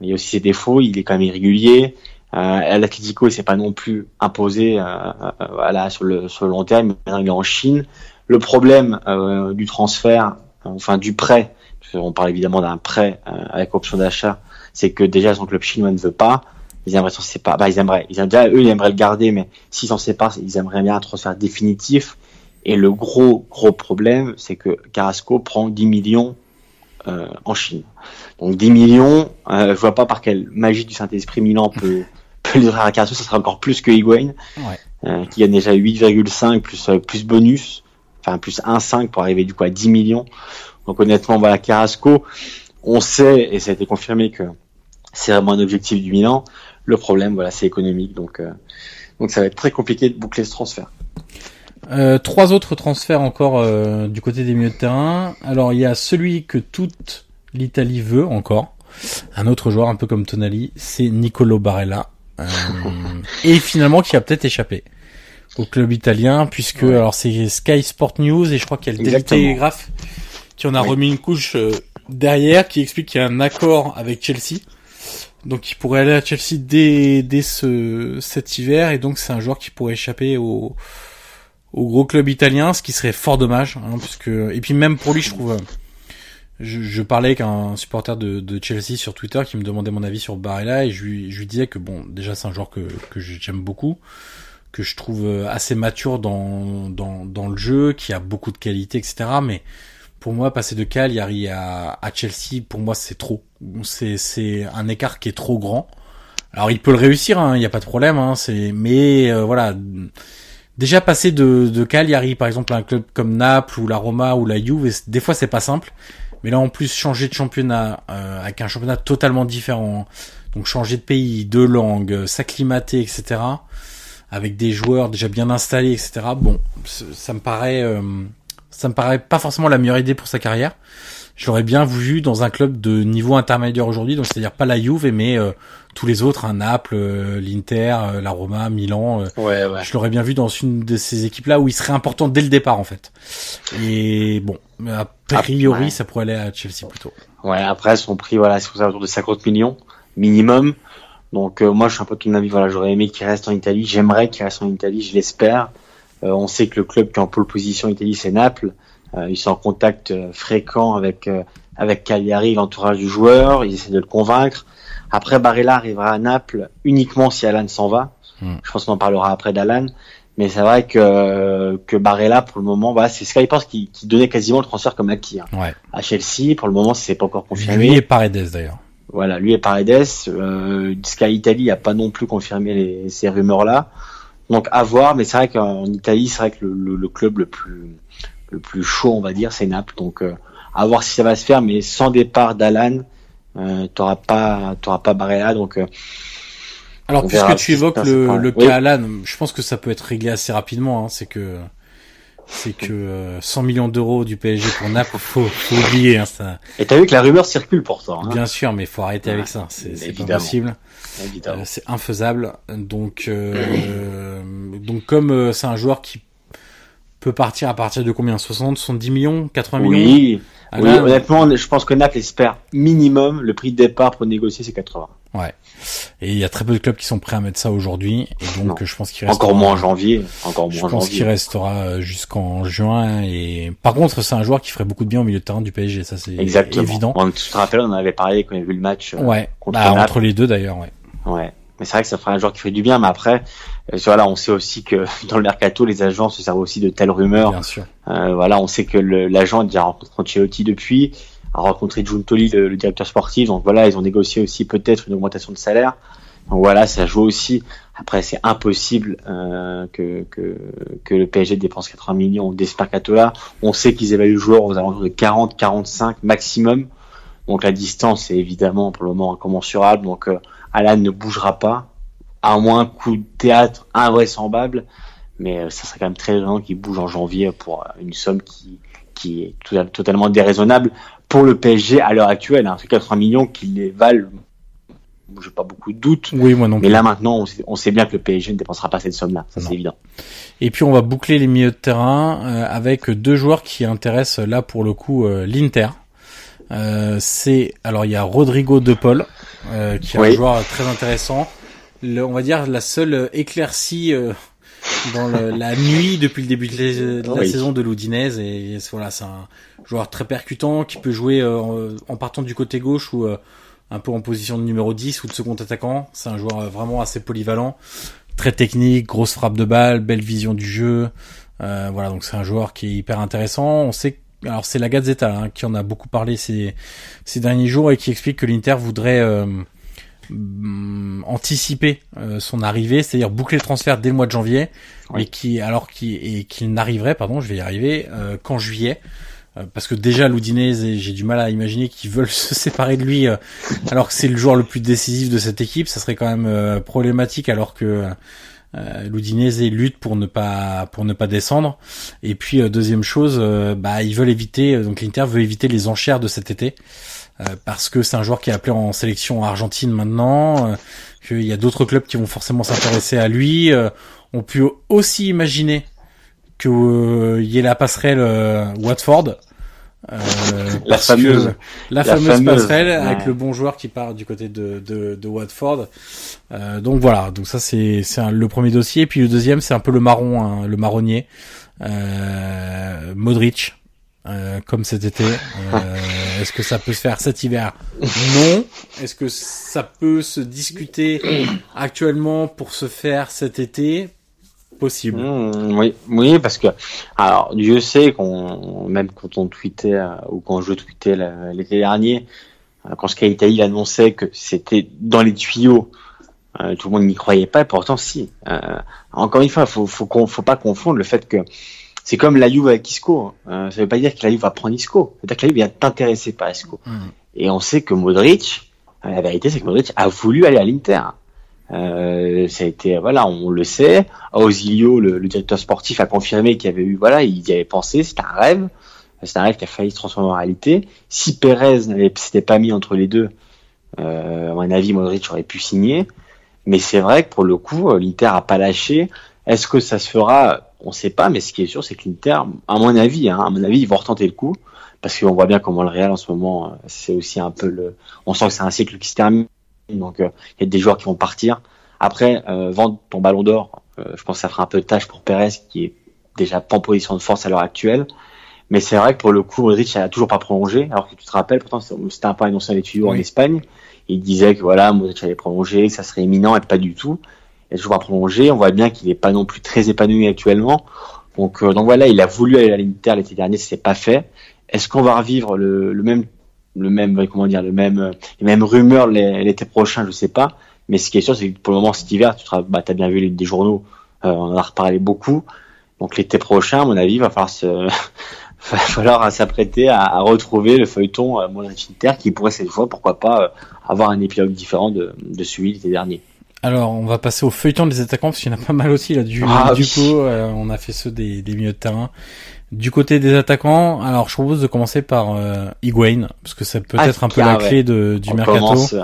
il y a aussi ses défauts, il est quand même irrégulier. Euh, L'Atlético, il s'est pas non plus imposé euh, euh, voilà, sur, le, sur le long terme. Maintenant, il est en Chine. Le problème euh, du transfert, enfin du prêt, on parle évidemment d'un prêt avec option d'achat, c'est que déjà son club chinois ne veut pas. Ils aimeraient s'en séparer. Bah, ils aimeraient, ils aimeraient, eux, ils aimeraient le garder, mais s'ils s'en séparent, ils aimeraient bien un transfert définitif. Et le gros, gros problème, c'est que Carrasco prend 10 millions euh, en Chine. Donc 10 millions, euh, je vois pas par quelle magie du Saint-Esprit Milan peut, peut le à Carrasco, ça sera encore plus que Higuain, ouais. euh, qui gagne déjà 8,5 plus, euh, plus bonus, enfin plus 1,5 pour arriver du coup à 10 millions. Donc honnêtement, voilà, Carrasco, on sait, et ça a été confirmé que c'est vraiment un objectif du Milan. Le problème, voilà, c'est économique, donc, euh, donc ça va être très compliqué de boucler ce transfert. Euh, trois autres transferts encore euh, du côté des milieux de terrain. Alors il y a celui que toute l'Italie veut encore. Un autre joueur un peu comme Tonali, c'est Nicolo Barella. Euh, et finalement qui a peut-être échappé au club italien puisque alors c'est Sky Sport News et je crois qu'il y a le Telegraph qui en a remis une couche derrière qui explique qu'il y a un accord avec Chelsea. Donc il pourrait aller à Chelsea dès, dès ce, cet hiver et donc c'est un joueur qui pourrait échapper au, au gros club italien, ce qui serait fort dommage, hein, et puis même pour lui, je trouve. Je, je parlais avec un supporter de, de, Chelsea sur Twitter qui me demandait mon avis sur Barella et je lui, je lui disais que bon, déjà c'est un joueur que, que j'aime beaucoup, que je trouve assez mature dans, dans, dans le jeu, qui a beaucoup de qualité, etc. Mais pour moi, passer de Cagliari à, à Chelsea, pour moi, c'est trop. C'est, c'est un écart qui est trop grand. Alors, il peut le réussir, il hein, n'y a pas de problème. Hein, c'est, mais euh, voilà, déjà passer de, de Cagliari par exemple à un club comme Naples ou la Roma ou la Juve des fois c'est pas simple mais là en plus changer de championnat euh, avec un championnat totalement différent donc changer de pays de langue euh, s'acclimater etc avec des joueurs déjà bien installés etc bon ça me paraît euh, ça me paraît pas forcément la meilleure idée pour sa carrière j'aurais bien vu dans un club de niveau intermédiaire aujourd'hui donc c'est-à-dire pas la Juve mais tous les autres, un hein, Naples, euh, l'Inter, euh, la Roma, Milan. Euh, ouais, ouais. Je l'aurais bien vu dans une de ces équipes-là où il serait important dès le départ en fait. Et bon, a priori, ça pourrait aller à Chelsea plutôt. Ouais, après son prix, voilà, c'est autour de 50 millions minimum. Donc moi, je suis un peu de ton avis. Voilà, j'aurais aimé qu'il reste en Italie. J'aimerais qu'il reste en Italie. Je l'espère. On sait que le club qui est en pole position Italie, c'est Naples. ils sont en contact fréquent avec avec Cagliari, l'entourage du joueur. Ils essaient de le convaincre. Après, Barella arrivera à Naples uniquement si Alan s'en va. Hmm. Je pense qu'on en parlera après d'Alan. Mais c'est vrai que, que Barella, pour le moment, voilà, c'est Sky Sports qui, qui donnait quasiment le transfert comme acquis. Hein. Ouais. À Chelsea, pour le moment, c'est pas encore confirmé. Lui et Paredes d'ailleurs. Voilà, lui et Paredes. Euh, Sky Italy n'a pas non plus confirmé les, ces rumeurs-là. Donc à voir, mais c'est vrai qu'en Italie, c'est vrai que le, le, club le plus le plus chaud, on va dire, c'est Naples. Donc euh, à voir si ça va se faire, mais sans départ d'Alan, euh, t'auras pas t'auras pas Barella donc euh, alors puisque tu évoques le, le cas Alan je pense que ça peut être réglé assez rapidement hein, c'est que c'est que 100 euh, millions d'euros du PSG pour Naples faut, faut oublier hein, ça. Et t'as vu que la rumeur circule pourtant hein. bien sûr mais faut arrêter avec ça c'est pas possible. Euh, c'est infaisable. Donc donc comme c'est un joueur qui peut partir à partir de combien? 60, 70 millions? 80 millions? Oui, Ah, oui, honnêtement, je pense que Naples espère minimum le prix de départ pour négocier c'est 80. Ouais. Et il y a très peu de clubs qui sont prêts à mettre ça aujourd'hui. Et donc, Non. je pense qu'il reste Encore moins en janvier, encore Je moins en pense qu'il restera euh, jusqu'en juin. Et par contre, c'est un joueur qui ferait beaucoup de bien au milieu de terrain du PSG. Ça, c'est Exactement. évident. On, tu te rappelles, on en avait parlé quand on a vu le match. euh, Ouais. contre Bah, Naples. entre les deux d'ailleurs. Ouais. Ouais. Mais c'est vrai que ça ferait un joueur qui ferait du bien, mais après, euh, voilà, on sait aussi que dans le mercato, les agents se servent aussi de telles rumeurs. Bien sûr. Euh, voilà, on sait que l'agent a déjà rencontré Ancelotti depuis, a rencontré Giuntoli, le, le directeur sportif. Donc voilà, ils ont négocié aussi peut-être une augmentation de salaire. Donc voilà, ça joue aussi. Après, c'est impossible euh, que, que, que le PSG dépense 80 millions ce mercato-là. On sait qu'ils évaluent le joueur aux alentours de 40, 45 maximum. Donc la distance est évidemment pour le moment incommensurable. Donc euh, Alan ne bougera pas, à moins coup de théâtre invraisemblable. Mais euh, ça serait quand même très étonnant qu'il bouge en janvier pour euh, une somme qui, qui est tout- totalement déraisonnable pour le PSG à l'heure actuelle. Hein. C'est 80 millions qui les valent. Je n'ai pas beaucoup de doutes. Oui, moi non Mais plus. là maintenant, on sait, on sait bien que le PSG ne dépensera pas cette somme-là. Ça c'est évident. Et puis on va boucler les milieux de terrain euh, avec deux joueurs qui intéressent là pour le coup euh, l'Inter. Euh, c'est alors il y a Rodrigo De Paul euh, qui est un joueur très intéressant. Le- on va dire la seule éclaircie euh, dans le- la nuit depuis le début de, la Oui. saison de l'Udinese et voilà c'est un joueur très percutant qui peut jouer euh, en, en partant du côté gauche ou euh, un peu en position de numéro 10 ou de second attaquant. C'est un joueur vraiment assez polyvalent très technique, grosse frappe de balle, belle vision du jeu. Euh, voilà, donc c'est un joueur qui est hyper intéressant. On sait, que- alors c'est la Gazzetta hein, qui en a beaucoup parlé ces, ces derniers jours et qui explique que l'Inter voudrait euh, anticiper euh, son arrivée, c'est-à-dire boucler le transfert dès le mois de janvier, Oui. et qui alors qui et qu'il n'arriverait, pardon, je vais y arriver, euh, qu'en juillet. Euh, Parce que déjà l'Udinese, et j'ai du mal à imaginer qu'ils veulent se séparer de lui, alors que c'est le joueur le plus décisif de cette équipe. Ça serait quand même problématique, alors que euh, l'Udinese lutte pour ne pas pour ne pas descendre. Et puis euh, deuxième chose, euh, bah ils veulent éviter, euh, donc l'Inter veut éviter les enchères de cet été. parce que c'est un joueur qui est appelé en sélection argentine maintenant, qu'il y a d'autres clubs qui vont forcément s'intéresser à lui. on peut aussi imaginer euh, y ait la passerelle Watford. Euh, La fameuse. la, La fameuse, fameuse, passerelle ouais. avec le bon joueur qui part du côté de, de, de Watford. Euh, donc voilà, donc ça c'est le premier dossier. Et puis le deuxième c'est un peu le marron, hein, le marronnier, euh, Modric. euh, comme cet été, Euh, est-ce que ça peut se faire cet hiver? Non. Est-ce que ça peut se discuter actuellement pour se faire cet été? Possible. Mmh, oui, oui, parce que alors Dieu sait qu'on même quand on tweetait euh, ou quand je tweetais l'été dernier, euh, quand Sky Italy annonçait que c'était dans les tuyaux, euh, tout le monde n'y croyait pas. Et pourtant, si. Encore une fois, faut faut qu'on- faut pas confondre le fait que c'est comme la Juve avec Isco. Euh, ça veut pas dire que la Juve va prendre Isco. C'est-à-dire que la Juve vient t'intéresser par Isco. Mmh. Et on sait que Modric, la vérité, c'est que Modric a voulu aller à l'Inter. Euh, ça a été, voilà, on le sait. Ausilio, le, le directeur sportif, a confirmé qu'il y avait eu, voilà, il y avait pensé, c'était un rêve. C'est un rêve qui a failli se transformer en réalité. Si n'avait s'était pas mis entre les deux, euh, à mon avis, Modric aurait pu signer. Mais c'est vrai que pour le coup, l'Inter a pas lâché. Est-ce que ça se fera? On sait pas. Mais ce qui est sûr, c'est que l'Inter, à mon avis, hein, à mon avis, ils vont retenter le coup parce qu'on voit bien comment le Real en ce moment, euh, c'est aussi un peu le. On sent que c'est un cycle qui se termine. Donc euh, il y a des joueurs qui vont partir. Après, euh, vendre ton ballon d'or, euh, je pense que ça fera un peu de tâche pour Perez qui est déjà pas en position de force à l'heure actuelle. Mais c'est vrai que pour le coup, Modric a toujours pas prolongé, alors que tu te rappelles, pourtant c'était un peu annoncé dans les tuyaux en Oui. Espagne. Il disait que voilà, Modric allait prolonger, que ça serait imminent et pas du tout. Il a toujours pas prolongé. On voit bien qu'il est pas non plus très épanoui actuellement. Donc, euh, donc voilà, il a voulu aller à l'Inter l'été dernier, c'est pas fait. Est-ce qu'on va revivre le, le même, le même, comment dire, le même, euh, les mêmes rumeurs l'é- l'été prochain, je sais pas. Mais ce qui est sûr, c'est que pour le moment, cet hiver, tu as, bah, t'as bien vu les, des journaux, euh, on en a reparlé beaucoup. Donc l'été prochain, à mon avis, il va falloir se, va falloir s'apprêter à, à retrouver le feuilleton euh, Inter qui pourrait cette fois, pourquoi pas, euh, avoir un épilogue différent de, de celui de l'été dernier. Alors, on va passer au feuilleton des attaquants parce qu'il y en a pas mal aussi là du Ah, du oui. coup, euh, on a fait ceux des, des milieux de terrain. Du côté des attaquants, alors je propose de commencer par euh, Higuain parce que ça peut Ah, être un peu ah, la ouais. clé de, du on mercato. commence, euh,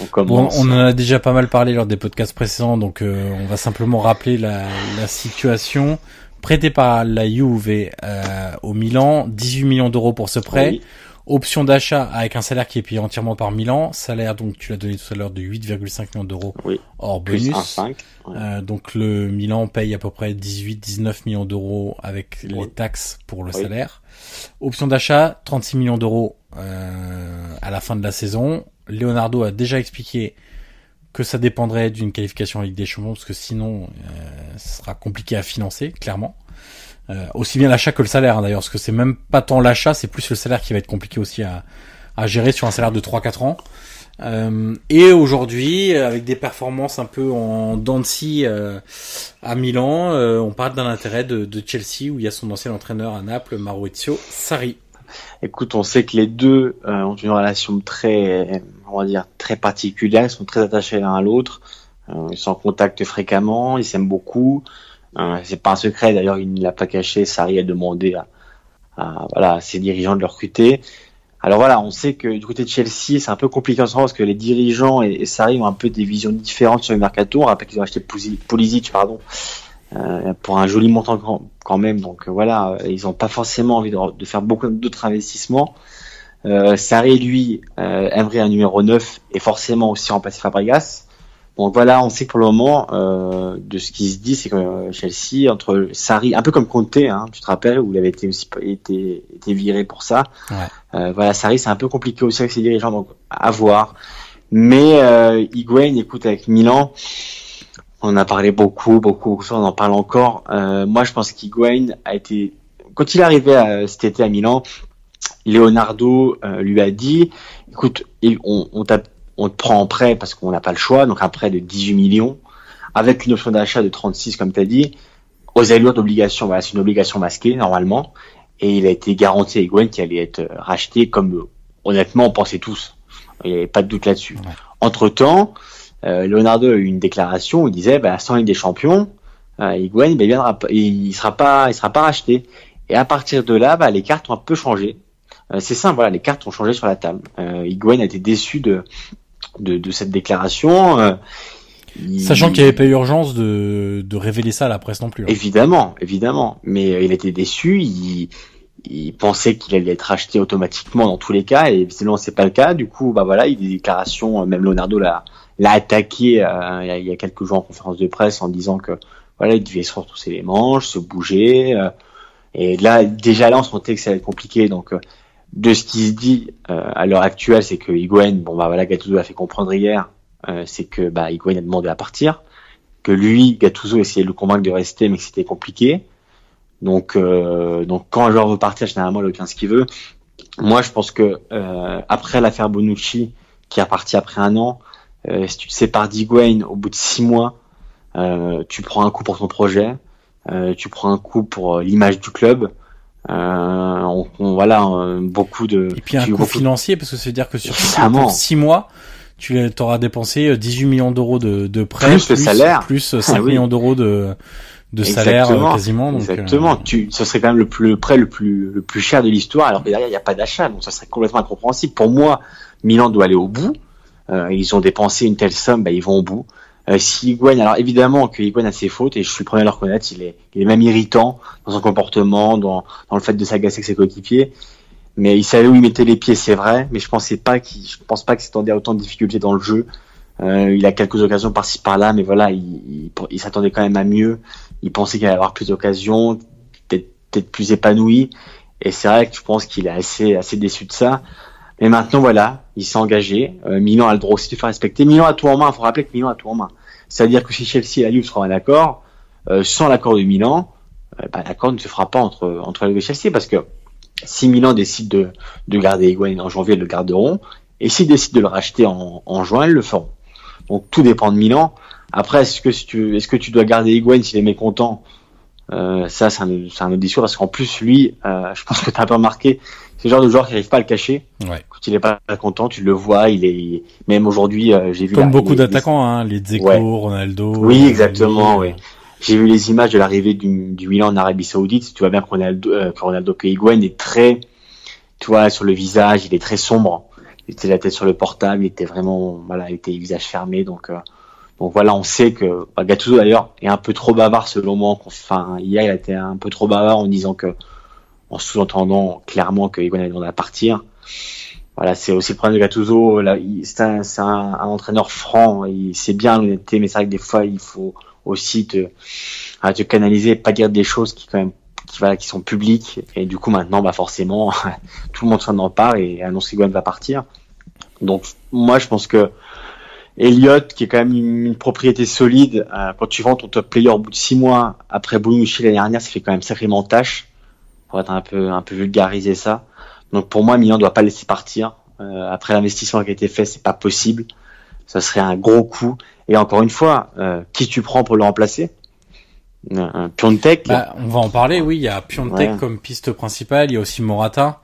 on Bon, commence. on en a déjà pas mal parlé lors des podcasts précédents, donc euh, on va simplement rappeler la, la situation. prêté par la Juve euh, au Milan, 18 millions d'euros pour ce prêt. Oui. Option d'achat avec un salaire qui est payé entièrement par Milan. Salaire, donc tu l'as donné tout à l'heure, de 8,5 millions d'euros Oui. hors bonus. 1,5. Ouais. Euh, donc le Milan paye à peu près 18-19 millions d'euros avec les taxes pour le Oui. salaire. Option d'achat, 36 millions d'euros euh, à la fin de la saison. Leonardo a déjà expliqué que ça dépendrait d'une qualification en Ligue des Champions parce que sinon euh, ce sera compliqué à financer, clairement. Euh, aussi bien l'achat que le salaire hein, d'ailleurs, parce que c'est même pas tant l'achat, c'est plus le salaire qui va être compliqué aussi à, gérer sur un salaire de 3-4 ans. Euh, et aujourd'hui, avec des performances un peu en scie, euh, à Milan, on parle d'un intérêt de, Chelsea où il y a son ancien entraîneur à Naples, Maurizio Sarri. Écoute, on sait que les deux ont une relation très, on va dire, très particulière. Ils sont très attachés l'un à l'autre. Ils sont en contact fréquemment. Ils s'aiment beaucoup. Euh, c'est pas un secret. D'ailleurs, il ne l'a pas caché. Sarri a demandé à, voilà, ses dirigeants de le recruter. Alors voilà, on sait que du côté de Chelsea, c'est un peu compliqué en ce moment parce que les dirigeants et, Sarri ont un peu des visions différentes sur le mercato. On rappelle qu'ils ont acheté Pulisic- pardon, euh, pour un joli montant quand- même. Donc euh, voilà, euh, ils n'ont pas forcément envie de, faire beaucoup d'autres investissements. Sarri, lui, aimerait un numéro 9 et forcément aussi remplacer Fabregas. Donc voilà, on sait que pour le moment, euh, de ce qui se dit, c'est que euh, Chelsea, entre Sarri, un peu comme Conte, hein, tu te rappelles, où il avait été aussi été, été viré pour ça. Ouais. Euh, voilà, Sarri, c'est un peu compliqué aussi avec ses dirigeants, donc à voir. Mais euh, Higuain, écoute, avec Milan, on en a parlé beaucoup, beaucoup, beaucoup, on en parle encore. Euh, moi, je pense qu'Higuain a été, quand il est arrivé à, cet été à Milan, Leonardo lui a dit, écoute, on, on, t'a- on te prend en prêt parce qu'on n'a pas le choix, donc un prêt de 18 millions, avec une option d'achat de 36, comme tu as dit, aux allures d'obligation. Voilà, c'est une obligation masquée, normalement. Et il a été garanti à Higuain qu'il allait être racheté comme, honnêtement, on pensait tous. Il n'y avait pas de doute là-dessus. Ouais. Entre-temps, euh, Leonardo a eu une déclaration où il disait, bah, sans Ligue des Champions, euh, Higuain, bah, il viendra pas, il sera pas, il sera pas racheté. Et à partir de là, bah, les cartes ont un peu changé. Euh, c'est simple, voilà, les cartes ont changé sur la table. Euh, Higuain a été déçu de, de, de cette déclaration. euh, il- Sachant qu'il n'y avait pas urgence de, de révéler ça à la presse non plus. hein. Évidemment, évidemment. Mais euh, il était déçu. Il, il pensait qu'il allait être racheté automatiquement dans tous les cas, et visiblement c'est pas le cas. Du coup, bah voilà, il y a des déclarations. euh, Même Leonardo l'a l'a attaqué euh, il, y a, il y a quelques jours en conférence de presse en disant que voilà, il devait se retrousser les manches, se bouger. euh, et là, déjà là, on sentait que ça allait être compliqué. Donc, euh, de ce qui se dit euh, à l'heure actuelle, c'est que Higuain, bon bah voilà, Gattuso a fait comprendre hier, euh, c'est que bah Higuain a demandé à partir que lui, Gattuso, essayait de le convaincre de rester, mais que c'était compliqué. Donc, euh, donc quand un joueur veut partir, généralement, il obtient ce qu'il veut. Moi, je pense que euh, après l'affaire Bonucci, qui est parti après un an, euh, si tu te sépares d'Higuain au bout de six mois, euh, tu prends un coup pour ton projet, tu prends un coup pour l'image du club. Euh, on, on- voilà, euh, beaucoup de. Et puis un coût beaucoup- financier, parce que veut dire que sur Évidemment. pour six mois, tu auras dépensé euh, 18 millions d'euros de, de prêts, Plus le salaire. plus euh, 5 Ah oui. millions d'euros de, de salaire euh, Exactement. quasiment. Donc, Exactement. euh, Tu, ce serait quand même le plus le prêt le plus le plus cher de l'histoire. Alors que derrière il n'y a pas d'achat, donc ça serait complètement incompréhensible. Pour moi, Milan doit aller au bout. Euh, ils ont dépensé une telle somme, bah, ils vont au bout. Euh, si Higuain, alors évidemment que Higuain a ses fautes et je suis le premier à le reconnaître, il est, il est même irritant dans son comportement, dans, dans le fait de s'agacer avec ses coéquipiers. Mais il savait où il mettait les pieds, c'est vrai, mais je pensais pas qu'il, je pense pas qu'il s'attendait à autant de difficultés dans le jeu. Euh, il a quelques occasions par-ci par-là, mais voilà, il, il, il s'attendait quand même à mieux. Il pensait qu'il allait avoir plus d'occasions, peut-être peut-être plus épanoui. Et c'est vrai que je pense qu'il est assez assez déçu de ça. Mais maintenant, voilà, il s'est engagé. Euh, Milan a le droit aussi de faire respecter. Milan a tout en main. Il faut rappeler que Milan a tout en main. C'est-à-dire que si Chelsea et la Juve seront d'accord, euh, sans l'accord de Milan, euh, bah, l'accord ne se fera pas entre entre et Chelsea parce que si Milan décide de, de garder Higuain en janvier, ils le garderont. Et s'ils décident de le racheter en, en juin, ils le feront. Donc tout dépend de Milan. Après, est-ce que, tu, est-ce que tu dois garder Higuain s'il est mécontent? Euh, Ça, c'est un, un autre parce qu'en plus, lui, euh, je pense que tu as peu remarqué, c'est le genre de joueur qui n'arrive pas à le cacher. ouais. Quand il est pas content, tu le vois. Il est même aujourd'hui, euh, j'ai vu Comme beaucoup les- d'attaquants, hein, les Dzeko, Ouais. Ronaldo. Oui, exactement. Oui. J'ai vu les images de l'arrivée du, du Milan en Arabie Saoudite. Tu vois bien que Ronaldo, euh, que Ronaldo que Higuain est très, tu vois, sur le visage, il est très sombre. Il était la tête sur le portable, il était vraiment, voilà, il était visage fermé. Donc, euh, Donc voilà, on sait que bah, Gattuso d'ailleurs est un peu trop bavard selon moi. Enfin, hier il a été un peu trop bavard en disant que, en sous-entendant clairement que Higuain allait à partir. Voilà, c'est aussi le problème de Gattuso. C'est un, un, un, entraîneur franc. Il sait bien l'honnêteté, mais c'est vrai que des fois il faut aussi te, à te canaliser, pas dire des choses qui quand même qui, va, qui sont publiques. Et du coup maintenant, bah forcément, tout le monde s'en empare et annonce qu'Higuain va partir. Donc moi je pense que Elliott, qui est quand même une, propriété solide, euh, quand tu vends ton top player au bout de six mois après Bonucci l'année dernière, ça fait quand même sacrément tâche. Pour être un peu un peu vulgariser ça. Donc pour moi, Milan ne doit pas laisser partir. Euh, après l'investissement qui a été fait, c'est pas possible. Ça serait un gros coup. Et encore une fois, euh, qui tu prends pour le remplacer? Un Piontek? Bah, On va en parler, oui. Il y a Piontek comme piste principale. Il y a aussi Morata.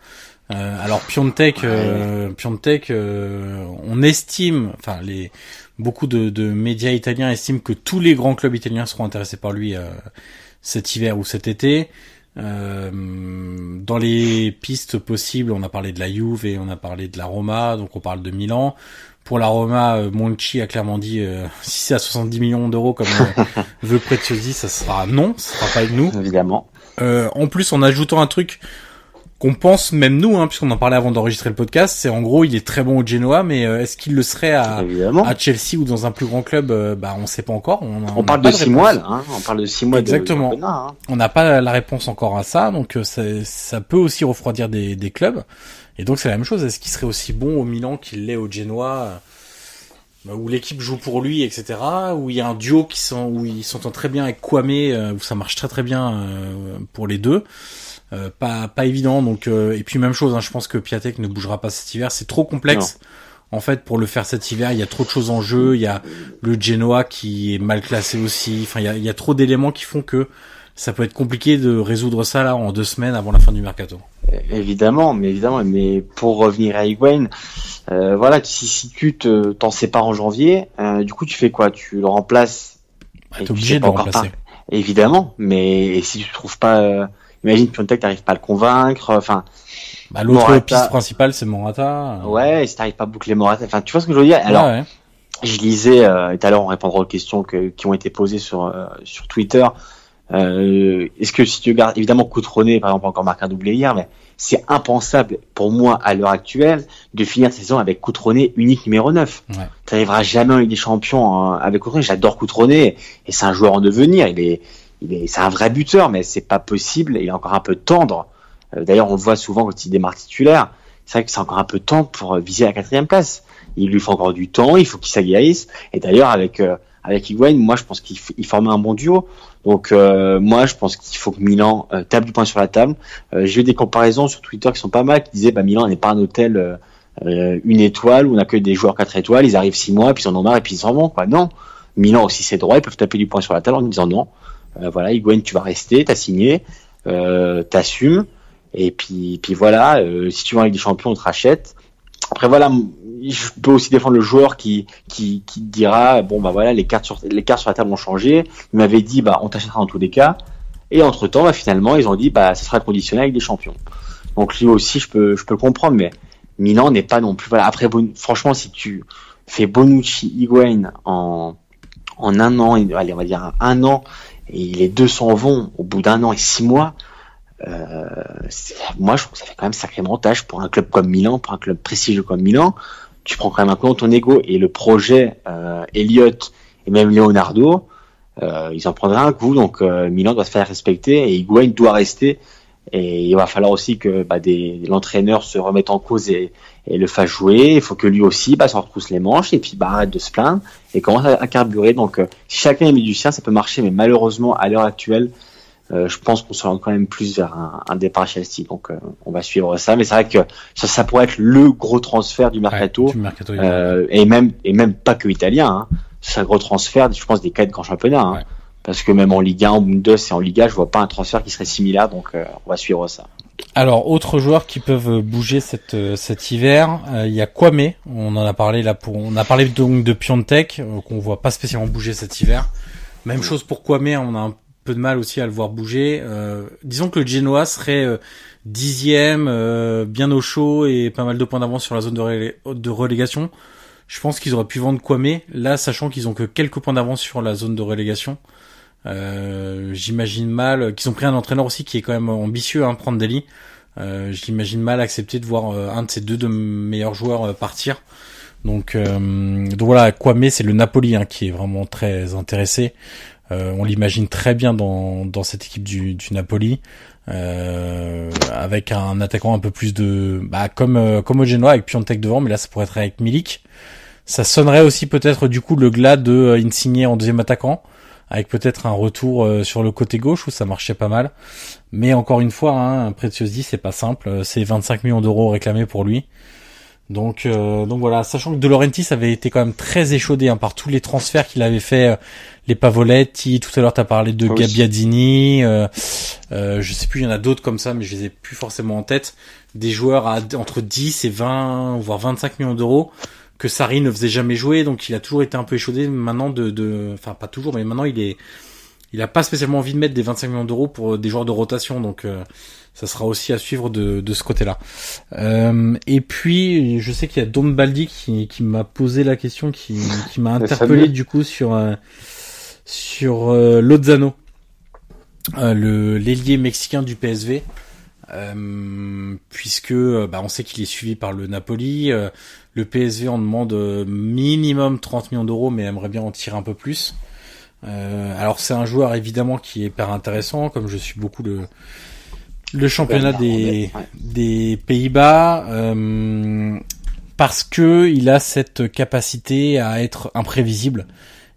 Euh, alors Piontek, euh, Piontek, euh, on estime, enfin les beaucoup de, de, médias italiens estiment que tous les grands clubs italiens seront intéressés par lui euh, cet hiver ou cet été. Euh, dans les pistes possibles, on a parlé de la Juve et on a parlé de la Roma, donc on parle de Milan. Pour la Roma, Monchi a clairement dit si c'est à 70 millions d'euros comme veut Preziosi, ça sera non, ça sera pas avec nous. Évidemment. en plus, en ajoutant un truc qu'on pense même nous, hein, puisqu'on en parlait avant d'enregistrer le podcast, c'est en gros il est très bon au Genoa, mais euh, est-ce qu'il le serait à, à, Chelsea ou dans un plus grand club euh, Bah on sait pas encore. On, on, parle de six mois là, hein, on parle de six mois. Exactement. Hein. On n'a pas la réponse encore à ça, donc euh, ça peut aussi refroidir des, des clubs. Et donc c'est la même chose. Est-ce qu'il serait aussi bon au Milan qu'il l'est au Genoa où l'équipe joue pour lui, etc. Où il y a un duo qui sont, où ils s'entendent très bien avec Kwame, où ça marche très très bien pour les deux? Euh, pas pas évident. Donc euh, et puis même chose, hein, je pense que Piatek ne bougera pas cet hiver. C'est trop complexe. En fait, pour le faire cet hiver, il y a trop de choses en jeu. Il y a le Genoa qui est mal classé aussi. Enfin, il y a, il y a trop d'éléments qui font que ça peut être compliqué de résoudre ça là en deux semaines avant la fin du mercato. Évidemment, mais évidemment, mais pour revenir à Higuain, euh, voilà, si, si tu te t'en sépares en janvier, euh, du coup tu fais quoi? Tu le remplaces? Bah, T'es obligé de le remplacer. Évidemment, mais si tu trouves pas euh, Imagine Piontek, t'arrives pas à le convaincre. Enfin, bah, l'autre piste principale, c'est Morata. Ouais, si t'arrives pas à boucler Morata. Enfin, tu vois ce que je veux dire? Alors, je lisais euh, tout à l'heure, on répondra aux questions que, qui ont été posées sur euh, sur Twitter. Euh, Est-ce que si tu gardes évidemment Coutronnet, par exemple, encore marqué un doublé hier, mais c'est impensable pour moi à l'heure actuelle de finir cette saison avec Coutronnet unique numéro 9. Ouais. Tu n'arriveras jamais en Ligue des Champions hein, avec Coutronnet. J'adore Coutronnet et c'est un joueur en devenir. Il est il est, c'est un vrai buteur, mais c'est pas possible. Il est encore un peu tendre. Euh, d'ailleurs, on le voit souvent quand il démarre titulaire. C'est vrai que c'est encore un peu tendre pour euh, viser la quatrième place. Il lui faut encore du temps. Il faut qu'il s'aguerrisse. Et d'ailleurs, avec euh, avec Higuain, moi, je pense qu'il formait un bon duo. Donc, moi, je pense qu'il faut que Milan tape du point sur la table. J'ai eu des comparaisons sur Twitter qui sont pas mal, qui disaient, bah, Milan n'est pas un hôtel une étoile où on a que des joueurs quatre étoiles. Ils arrivent six mois, puis ils en ont marre et puis ils s'en vont. Quoi. Non, Milan aussi c'est droit. Ils peuvent taper du point sur la table en disant non. Euh, voilà, Higuain, tu vas rester, t'as signé, euh, t'assumes. Et puis, puis voilà, euh, si tu veux avec des champions, on te rachète. Après voilà, je peux aussi défendre le joueur qui qui, qui dira bon bah voilà les cartes sur les cartes sur la table ont changé. Il m'avait dit bah on t'achètera en tous les cas. Et entre temps, bah, finalement, ils ont dit bah ça sera conditionné avec des champions. Donc lui aussi, je peux je peux le comprendre, mais Milan n'est pas non plus voilà. Après franchement, si tu fais Bonucci, Higuain en en un an, allez on va dire un an et les deux s'en vont au bout d'un an et six mois, euh, moi je trouve que ça fait quand même sacrément tâche pour un club comme Milan, pour un club prestigieux comme Milan. Tu prends quand même un compte ton ego et le projet euh, Elliott et même Leonardo, euh, ils en prendraient un coup. Donc euh, Milan doit se faire respecter et Higuain doit rester. Et il va falloir aussi que bah, l'entraîneur se remette en cause et, et le fasse jouer. Il faut que lui aussi bah, s'en retrousse les manches et puis bah, arrête de se plaindre et commence à, carburer. Donc, euh, si chacun est mis du sien, ça peut marcher, mais malheureusement, à l'heure actuelle, euh, je pense qu'on se rend quand même plus vers un, un départ à Chelsea. Donc, euh, on va suivre ça. Mais c'est vrai que ça, ça pourrait être le gros transfert du mercato, et même et même pas que italien. Hein. C'est un gros transfert, je pense, des quatre grands championnats. Hein. Parce que même en Ligue 1, en Bundes et en Liga, je vois pas un transfert qui serait similaire. Donc, on va suivre ça. Alors, autres joueurs qui peuvent bouger cet, euh, cet hiver, euh, il y a Kwame. On en a parlé là pour, on a parlé donc de Piontek euh, qu'on voit pas spécialement bouger cet hiver. Même chose pour Kwame, on a un peu de mal aussi à le voir bouger. disons que le Genoa serait dixième, bien au chaud et pas mal de points d'avance sur la zone de, de relégation. Je pense qu'ils auraient pu vendre Kwame. Là, sachant qu'ils ont que quelques points d'avance sur la zone de relégation, euh, j'imagine mal qu'ils ont pris un entraîneur aussi qui est quand même ambitieux, hein, prendre Deli. Euh, j'imagine mal accepter de voir euh, un de ces deux de meilleurs joueurs euh, partir. Donc, donc voilà, Kwame, c'est le Napoli hein, qui est vraiment très intéressé. on l'imagine très bien dans, dans cette équipe du, du Napoli. Euh, avec un attaquant un peu plus de bah comme euh, comme au Genoa avec Piontek devant mais là ça pourrait être avec Milik ça sonnerait aussi peut-être du coup le glas de euh, Insigne en deuxième attaquant avec peut-être un retour sur le côté gauche où ça marchait pas mal. Mais encore une fois hein, un Preziosi c'est pas simple. C'est 25 millions d'euros réclamés pour lui. Donc, euh, donc voilà, sachant que De Laurentiis avait été quand même très échaudé hein, par tous les transferts qu'il avait fait, euh, les Pavoletti, tout à l'heure tu as parlé de oui. Gabbiadini, euh, euh, je sais plus, il y en a d'autres comme ça, mais je les ai plus forcément en tête, des joueurs à entre 10 et 20, voire 25 millions d'euros, que Sarri ne faisait jamais jouer, donc il a toujours été un peu échaudé maintenant de, de enfin pas toujours, mais maintenant il est, il a pas spécialement envie de mettre des 25 millions d'euros pour des joueurs de rotation, donc ça sera aussi à suivre de, de ce côté-là. Euh, et puis, je sais qu'il y a Don Baldi qui, qui m'a posé la question, qui, qui m'a interpellé du coup sur euh, sur euh, Lozano, euh, le l'ailier mexicain du PSV, euh, puisque bah, on sait qu'il est suivi par le Napoli. Le PSV en demande minimum 30 millions d'euros, mais aimerait bien en tirer un peu plus. alors c'est un joueur évidemment qui est hyper intéressant, comme je suis beaucoup le le championnat des, des Pays-Bas euh, parce que il a cette capacité à être imprévisible.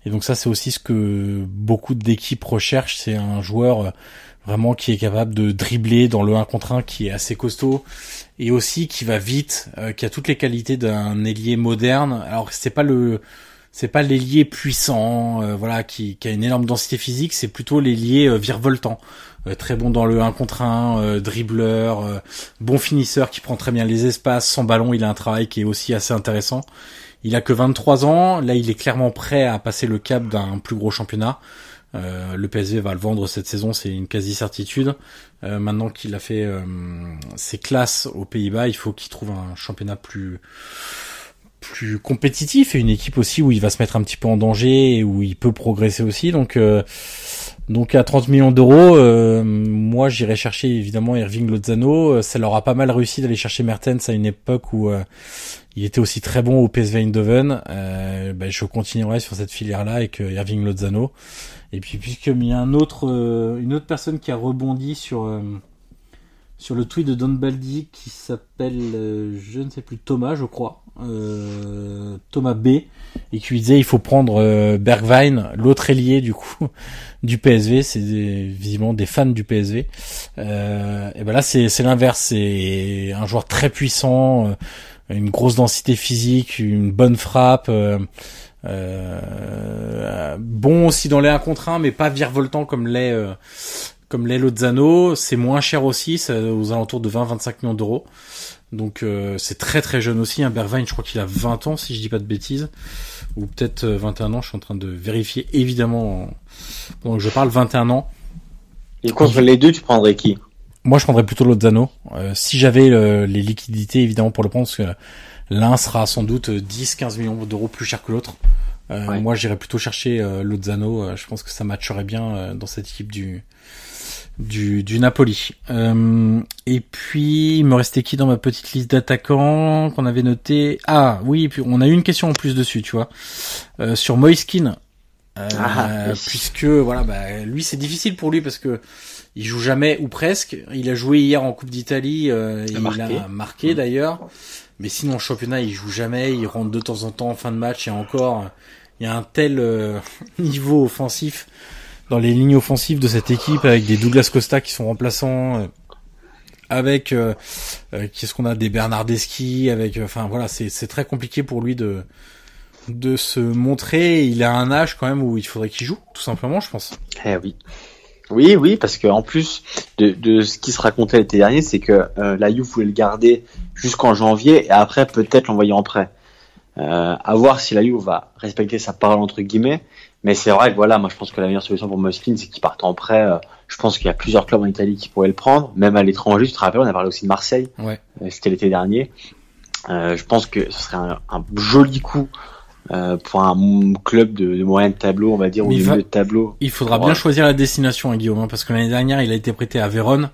Et donc ça, c'est aussi ce que beaucoup d'équipes recherchent. C'est un joueur euh, vraiment qui est capable de dribbler dans le 1 contre 1, qui est assez costaud et aussi qui va vite, euh, qui a toutes les qualités d'un ailier moderne. Alors c'est pas le c'est pas l'ailier puissant, euh, voilà, qui, qui, a une énorme densité physique, c'est plutôt l'ailier euh, virevoltant. Euh, très bon dans le 1 contre 1, euh, dribbleur, euh, bon finisseur qui prend très bien les espaces, sans ballon, il a un travail qui est aussi assez intéressant. Il a que 23 ans, là il est clairement prêt à passer le cap d'un plus gros championnat. Le PSV va le vendre cette saison, c'est une quasi certitude. maintenant qu'il a fait ses classes aux Pays-Bas, il faut qu'il trouve un championnat plus plus compétitif et une équipe aussi où il va se mettre un petit peu en danger et où il peut progresser aussi. Donc donc à 30 millions d'euros, euh, moi j'irai chercher évidemment Irving Lozano. Euh, ça leur a pas mal réussi d'aller chercher Mertens à une époque où euh, il était aussi très bon au PSV Eindhoven. Euh, ben, je continuerai sur cette filière-là avec Irving Lozano. Et puis puisqu'il y a un autre, une autre personne qui a rebondi sur sur le tweet de Don Baldi qui s'appelle, je ne sais plus, Thomas, je crois, Thomas B, et qui lui disait il faut prendre Bergwijn, l'autre ailier du coup du PSV, c'est visiblement des fans du PSV. Euh, et ben là, c'est l'inverse, c'est un joueur très puissant, euh, une grosse densité physique, une bonne frappe. Euh, euh bon aussi dans les 1 contre 1, mais pas virevoltant comme les euh, comme les Lozano. C'est moins cher aussi, c'est aux alentours de 20-25 millions d'euros. Donc c'est très très jeune aussi. Un hein. Bergwijn, je crois qu'il a 20 ans si je dis pas de bêtises ou peut-être 21 ans, je suis en train de vérifier évidemment. Donc je parle 21 ans. Et contre les deux, tu prendrais qui? Moi, je prendrais plutôt Lozano. Euh, si j'avais les liquidités évidemment pour le prendre, parce que l'un sera sans doute 10-15 millions d'euros plus cher que l'autre. Euh, Moi, j'irais plutôt chercher euh, Lozano. Euh, je pense que ça matcherait bien euh, dans cette équipe du du, du Napoli. Euh, et puis, il me restait qui dans ma petite liste d'attaquants qu'on avait noté? Ah oui, puis on a eu une question en plus dessus, tu vois, euh, sur Moiskin. Euh, ah, puisque voilà, bah, lui c'est difficile pour lui parce que il joue jamais ou presque. Il a joué hier en Coupe d'Italie, euh, il, il a marqué mmh. d'ailleurs. Mais sinon, en championnat, il joue jamais. Il rentre de temps en temps en fin de match et encore, il y a un tel euh, niveau offensif dans les lignes offensives de cette équipe avec des Douglas Costa qui sont remplaçants euh, avec euh, qu'est-ce qu'on a des Bernardeschi avec enfin voilà c'est très compliqué pour lui de de se montrer il a un âge quand même où il faudrait qu'il joue tout simplement je pense eh oui oui oui parce que en plus de, ce qui se racontait l'été dernier c'est que la Juve voulait le garder jusqu'en janvier et après peut-être l'envoyer en prêt euh, à voir si la Juve va respecter sa parole entre guillemets mais c'est vrai que voilà, moi je pense que la meilleure solution pour Moslin, c'est qu'il parte en prêt. Euh, je pense qu'il y a plusieurs clubs en Italie qui pourraient le prendre, même à l'étranger. Tu te rappelles, on a parlé aussi de Marseille. Ouais. Euh, c'était l'été dernier. Euh, je pense que ce serait un, un joli coup euh, pour un club de, de moyen de tableau, on va dire, ou Mais de va- milieu de tableau. Il faudra bien choisir la destination, hein, Guillaume, hein, parce que l'année dernière, il a été prêté à Vérone,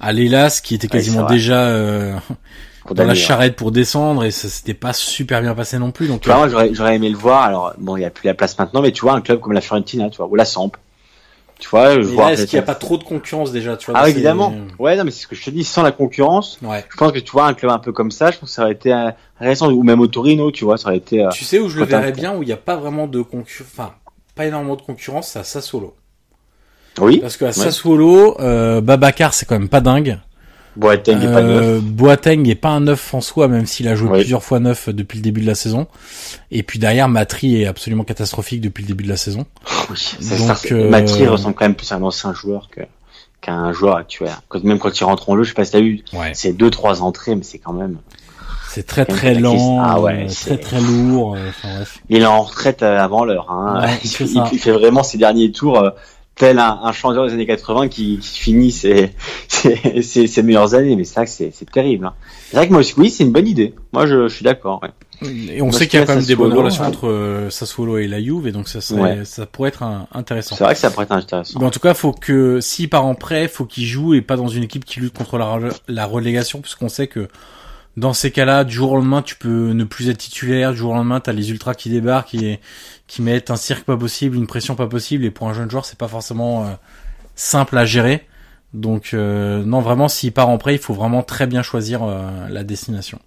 à l'Hélas, qui était quasiment déjà euh, dans la charrette pour descendre, et ça s'était pas super bien passé non plus. Donc, Tu vois, moi, j'aurais, j'aurais aimé le voir. Alors, bon, il n'y a plus la place maintenant, mais tu vois, un club comme la Fiorentina, tu vois, ou la Samp. Tu vois, je est-ce qu'il n'y a pas trop de concurrence déjà, tu vois Ah, évidemment. Ouais, non, mais c'est ce que je te dis, sans la concurrence. Ouais. Je pense que tu vois, un club un peu comme ça, je pense que ça aurait été euh, intéressant. Ou même au Torino, tu vois, ça aurait été. euh, Tu sais où je le verrais bien, où il n'y a pas vraiment de concurrence, enfin, pas énormément de concurrence, c'est à Sassuolo. Oui. Parce que à Sassuolo, euh, Babacar, c'est quand même pas dingue. Boateng est pas neuf. Euh, Boateng est pas un neuf en soi, même s'il a joué Oui. plusieurs fois neuf depuis le début de la saison. Et puis derrière, Matri est absolument catastrophique depuis le début de la saison. Oui, ça, donc, euh, Mathieu ressemble quand même plus à un ancien joueur que qu'à un joueur actuel. Même quand il rentre en jeu, je sais pas si t'as vu, Ouais. c'est deux trois entrées, mais c'est quand même. C'est très très lent, ah ouais, euh, c'est- très très lourd. euh, Enfin bref. Il est en retraite avant l'heure. Hein. Ouais, il, fait, ça. il fait vraiment ses derniers tours tel un, un chanteur des années 80 qui, qui finit ses, ses, ses, ses meilleures années. Mais c'est vrai que c'est terrible. Hein. C'est vrai que moi aussi, oui, c'est une bonne idée. Moi, je, je suis d'accord. Ouais. Et on Moi, sait qu'il y a quand même des bonnes relations ouais. entre euh, Sassuolo et la Juve, et donc ça serait, Ouais. ça pourrait être un- intéressant. C'est vrai que ça pourrait être intéressant. Mais en tout cas, faut que s'il part en prêt, faut qu'il joue et pas dans une équipe qui lutte contre la, la relégation, puisqu'on sait que dans ces cas-là, du jour au lendemain, tu peux ne plus être titulaire. Du jour au lendemain, t'as les ultras qui débarquent et qui mettent un cirque pas possible, une pression pas possible. Et pour un jeune joueur, c'est pas forcément euh, simple à gérer. Donc euh, non, vraiment, s'il part en prêt, il faut vraiment très bien choisir euh, la destination.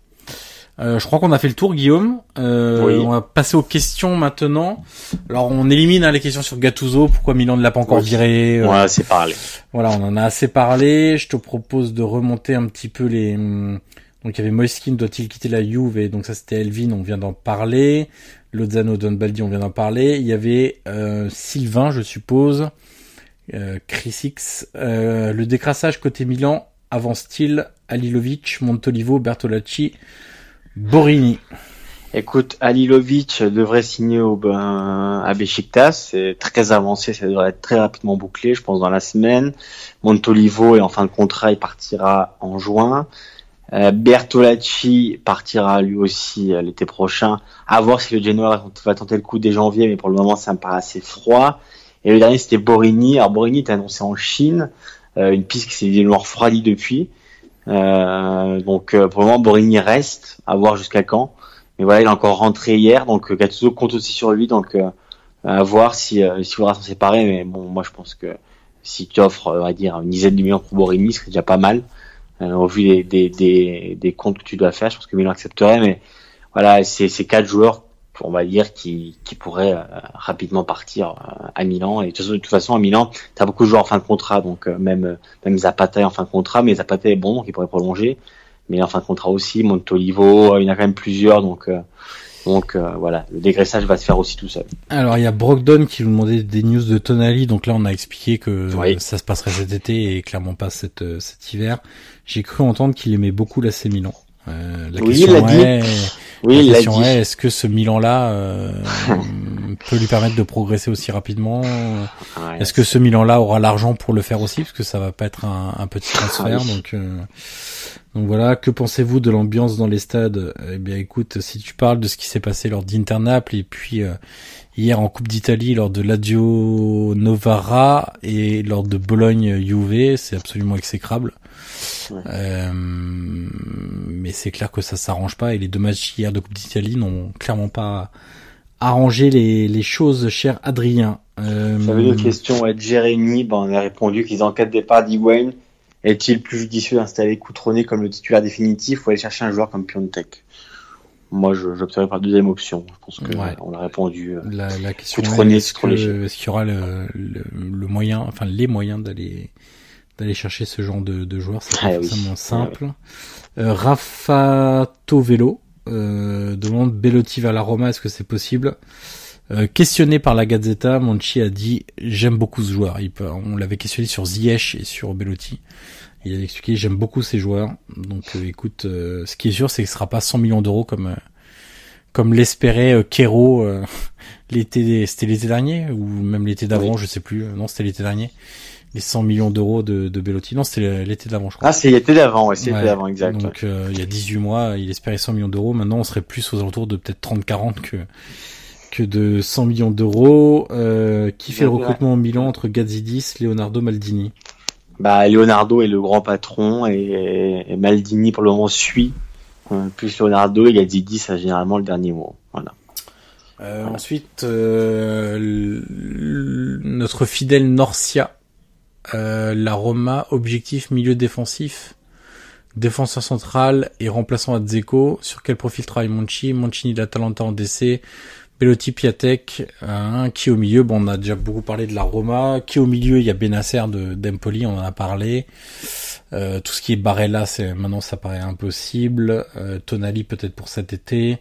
Euh, je crois qu'on a fait le tour, Guillaume. Euh, Oui. On va passer aux questions maintenant. Alors, on élimine hein, les questions sur Gattuso. Pourquoi Milan ne l'a pas encore Oui. viré euh, Ouais, c'est parlé. voilà, on en a assez parlé. Je te propose de remonter un petit peu les. hum, Donc il y avait Moiskin, doit-il quitter la Juve? Et donc ça c'était Elvin, on vient d'en parler. Lozano, Don Baldi, on vient d'en parler. Il y avait euh, Sylvain, je suppose. Euh, Chris X. Euh, le décrassage côté Milan avance-t-il? Alilovic, Montolivo, Bertolacci, Borini. Écoute, Alilovic devrait signer au, ben, à Besiktas. C'est très avancé, ça devrait être très rapidement bouclé, je pense, dans la semaine. Montolivo est en fin de contrat, il partira en juin. Euh, Bertolacci partira lui aussi euh, l'été prochain. À voir si le Genoa va tenter le coup dès janvier, mais pour le moment, ça me paraît assez froid. Et le dernier, c'était Borini. Alors, Borini est annoncé en Chine, euh, une piste qui s'est évidemment refroidie depuis. Euh, donc, euh, pour le moment, Borini reste, à voir jusqu'à quand. Mais voilà, il est encore rentré hier, donc euh, Gattuso compte aussi sur lui, donc à voir si s'il faudra s'en séparer. Mais bon, moi je pense que si tu offres, on va dire, une dizaine de millions pour Borini, ce serait déjà pas mal. Euh, au vu des, des, des, comptes que tu dois faire, je pense que Milan accepterait. Mais voilà, c'est ces quatre joueurs, on va dire, qui, qui pourraient euh, rapidement partir euh, à Milan. Et de toute façon, à Milan, tu as beaucoup de joueurs en fin de contrat, donc même même Zapata est en fin de contrat, mais Zapata est bon, donc il pourrait prolonger mais en fin de contrat aussi, Montolivo, il y en a quand même plusieurs, donc donc euh, voilà, le dégraissage va se faire aussi tout seul. Alors il y a Brogdon qui nous demandait des news de Tonali, donc là on a expliqué que Oui. ça se passerait cet été et clairement pas cet, euh, cet hiver. J'ai cru entendre qu'il aimait beaucoup l'AC Milan. Euh, la Oui, question il est, Oui, la question est, est-ce que ce Milan-là euh, peut lui permettre de progresser aussi rapidement Ouais. Est-ce que ce Milan-là aura l'argent pour le faire aussi, parce que ça va pas être un, un petit transfert, Oui. donc. euh, donc voilà, que pensez-vous de l'ambiance dans les stades? Eh bien écoute, si tu parles de ce qui s'est passé lors d'Internaples et puis euh, hier en Coupe d'Italie lors de Lazio Novara et lors de Bologne Juve, c'est absolument exécrable. Ouais. Euh, mais c'est clair que ça s'arrange pas et les deux matchs hier de Coupe d'Italie n'ont clairement pas arrangé les, les choses, cher Adrien. Euh, J'avais une autre question, ouais, Jérémy, ben, on a répondu qu'ils en cas de départ d'Higuain, est-il plus judicieux d'installer Coutronnet comme le titulaire définitif ou aller chercher un joueur comme Piontek? Moi, je- j'opterais par la deuxième option. Je pense que Ouais. on l'a répondu. euh. La, la question est, est-ce qu'il y aura le, le, le moyen, enfin les moyens d'aller d'aller chercher ce genre de, de joueurs, c'est pas Ah oui. forcément simple. Euh, Rafa Tovelo euh, demande Bellotti vers la Roma, est-ce que c'est possible? Euh, questionné par la Gazzetta, Monchi a dit j'aime beaucoup ce joueur. Il peut- on l'avait questionné sur Ziyech et sur Bellotti. Il a expliqué j'aime beaucoup ces joueurs. Donc euh, écoute, euh, ce qui est sûr c'est que ce sera pas 100 millions d'euros comme comme l'espérait Kero euh, l'été c'était l'été dernier ou même l'été d'avant, je sais plus. Non, c'était l'été dernier. Les 100 millions d'euros de, de Bellotti. Non, c'était l'été d'avant, je crois. Ah, c'est l'été d'avant, ouais, c'est l'été Ouais. d'avant, exact. Donc euh, il y a 18 mois, il espérait 100 millions d'euros. Maintenant, on serait plus aux alentours de peut-être 30-40 que que de 100 millions d'euros. Euh, qui fait le Ouais, ouais. recrutement au Milan entre Gazzidis, Leonardo Maldini Bah, Leonardo est le grand patron et, et Maldini pour le moment suit. Euh, plus Leonardo et Gazzidi, ça a généralement le dernier mot. Voilà. Euh, Ensuite, notre fidèle Norcia, euh, la Roma, objectif milieu défensif, défenseur central et remplaçant à Dzeko. Sur quel profil travaille Monchi? Mancini d'Atalanta en DC, Belotti Piatek, hein, qui au milieu? Bon, on a déjà beaucoup parlé de la Roma. Qui au milieu? Il y a Benacer de d'Empoli, on en a parlé. Euh, tout ce qui est Barella, c'est maintenant ça paraît impossible. Euh, Tonali peut-être pour cet été.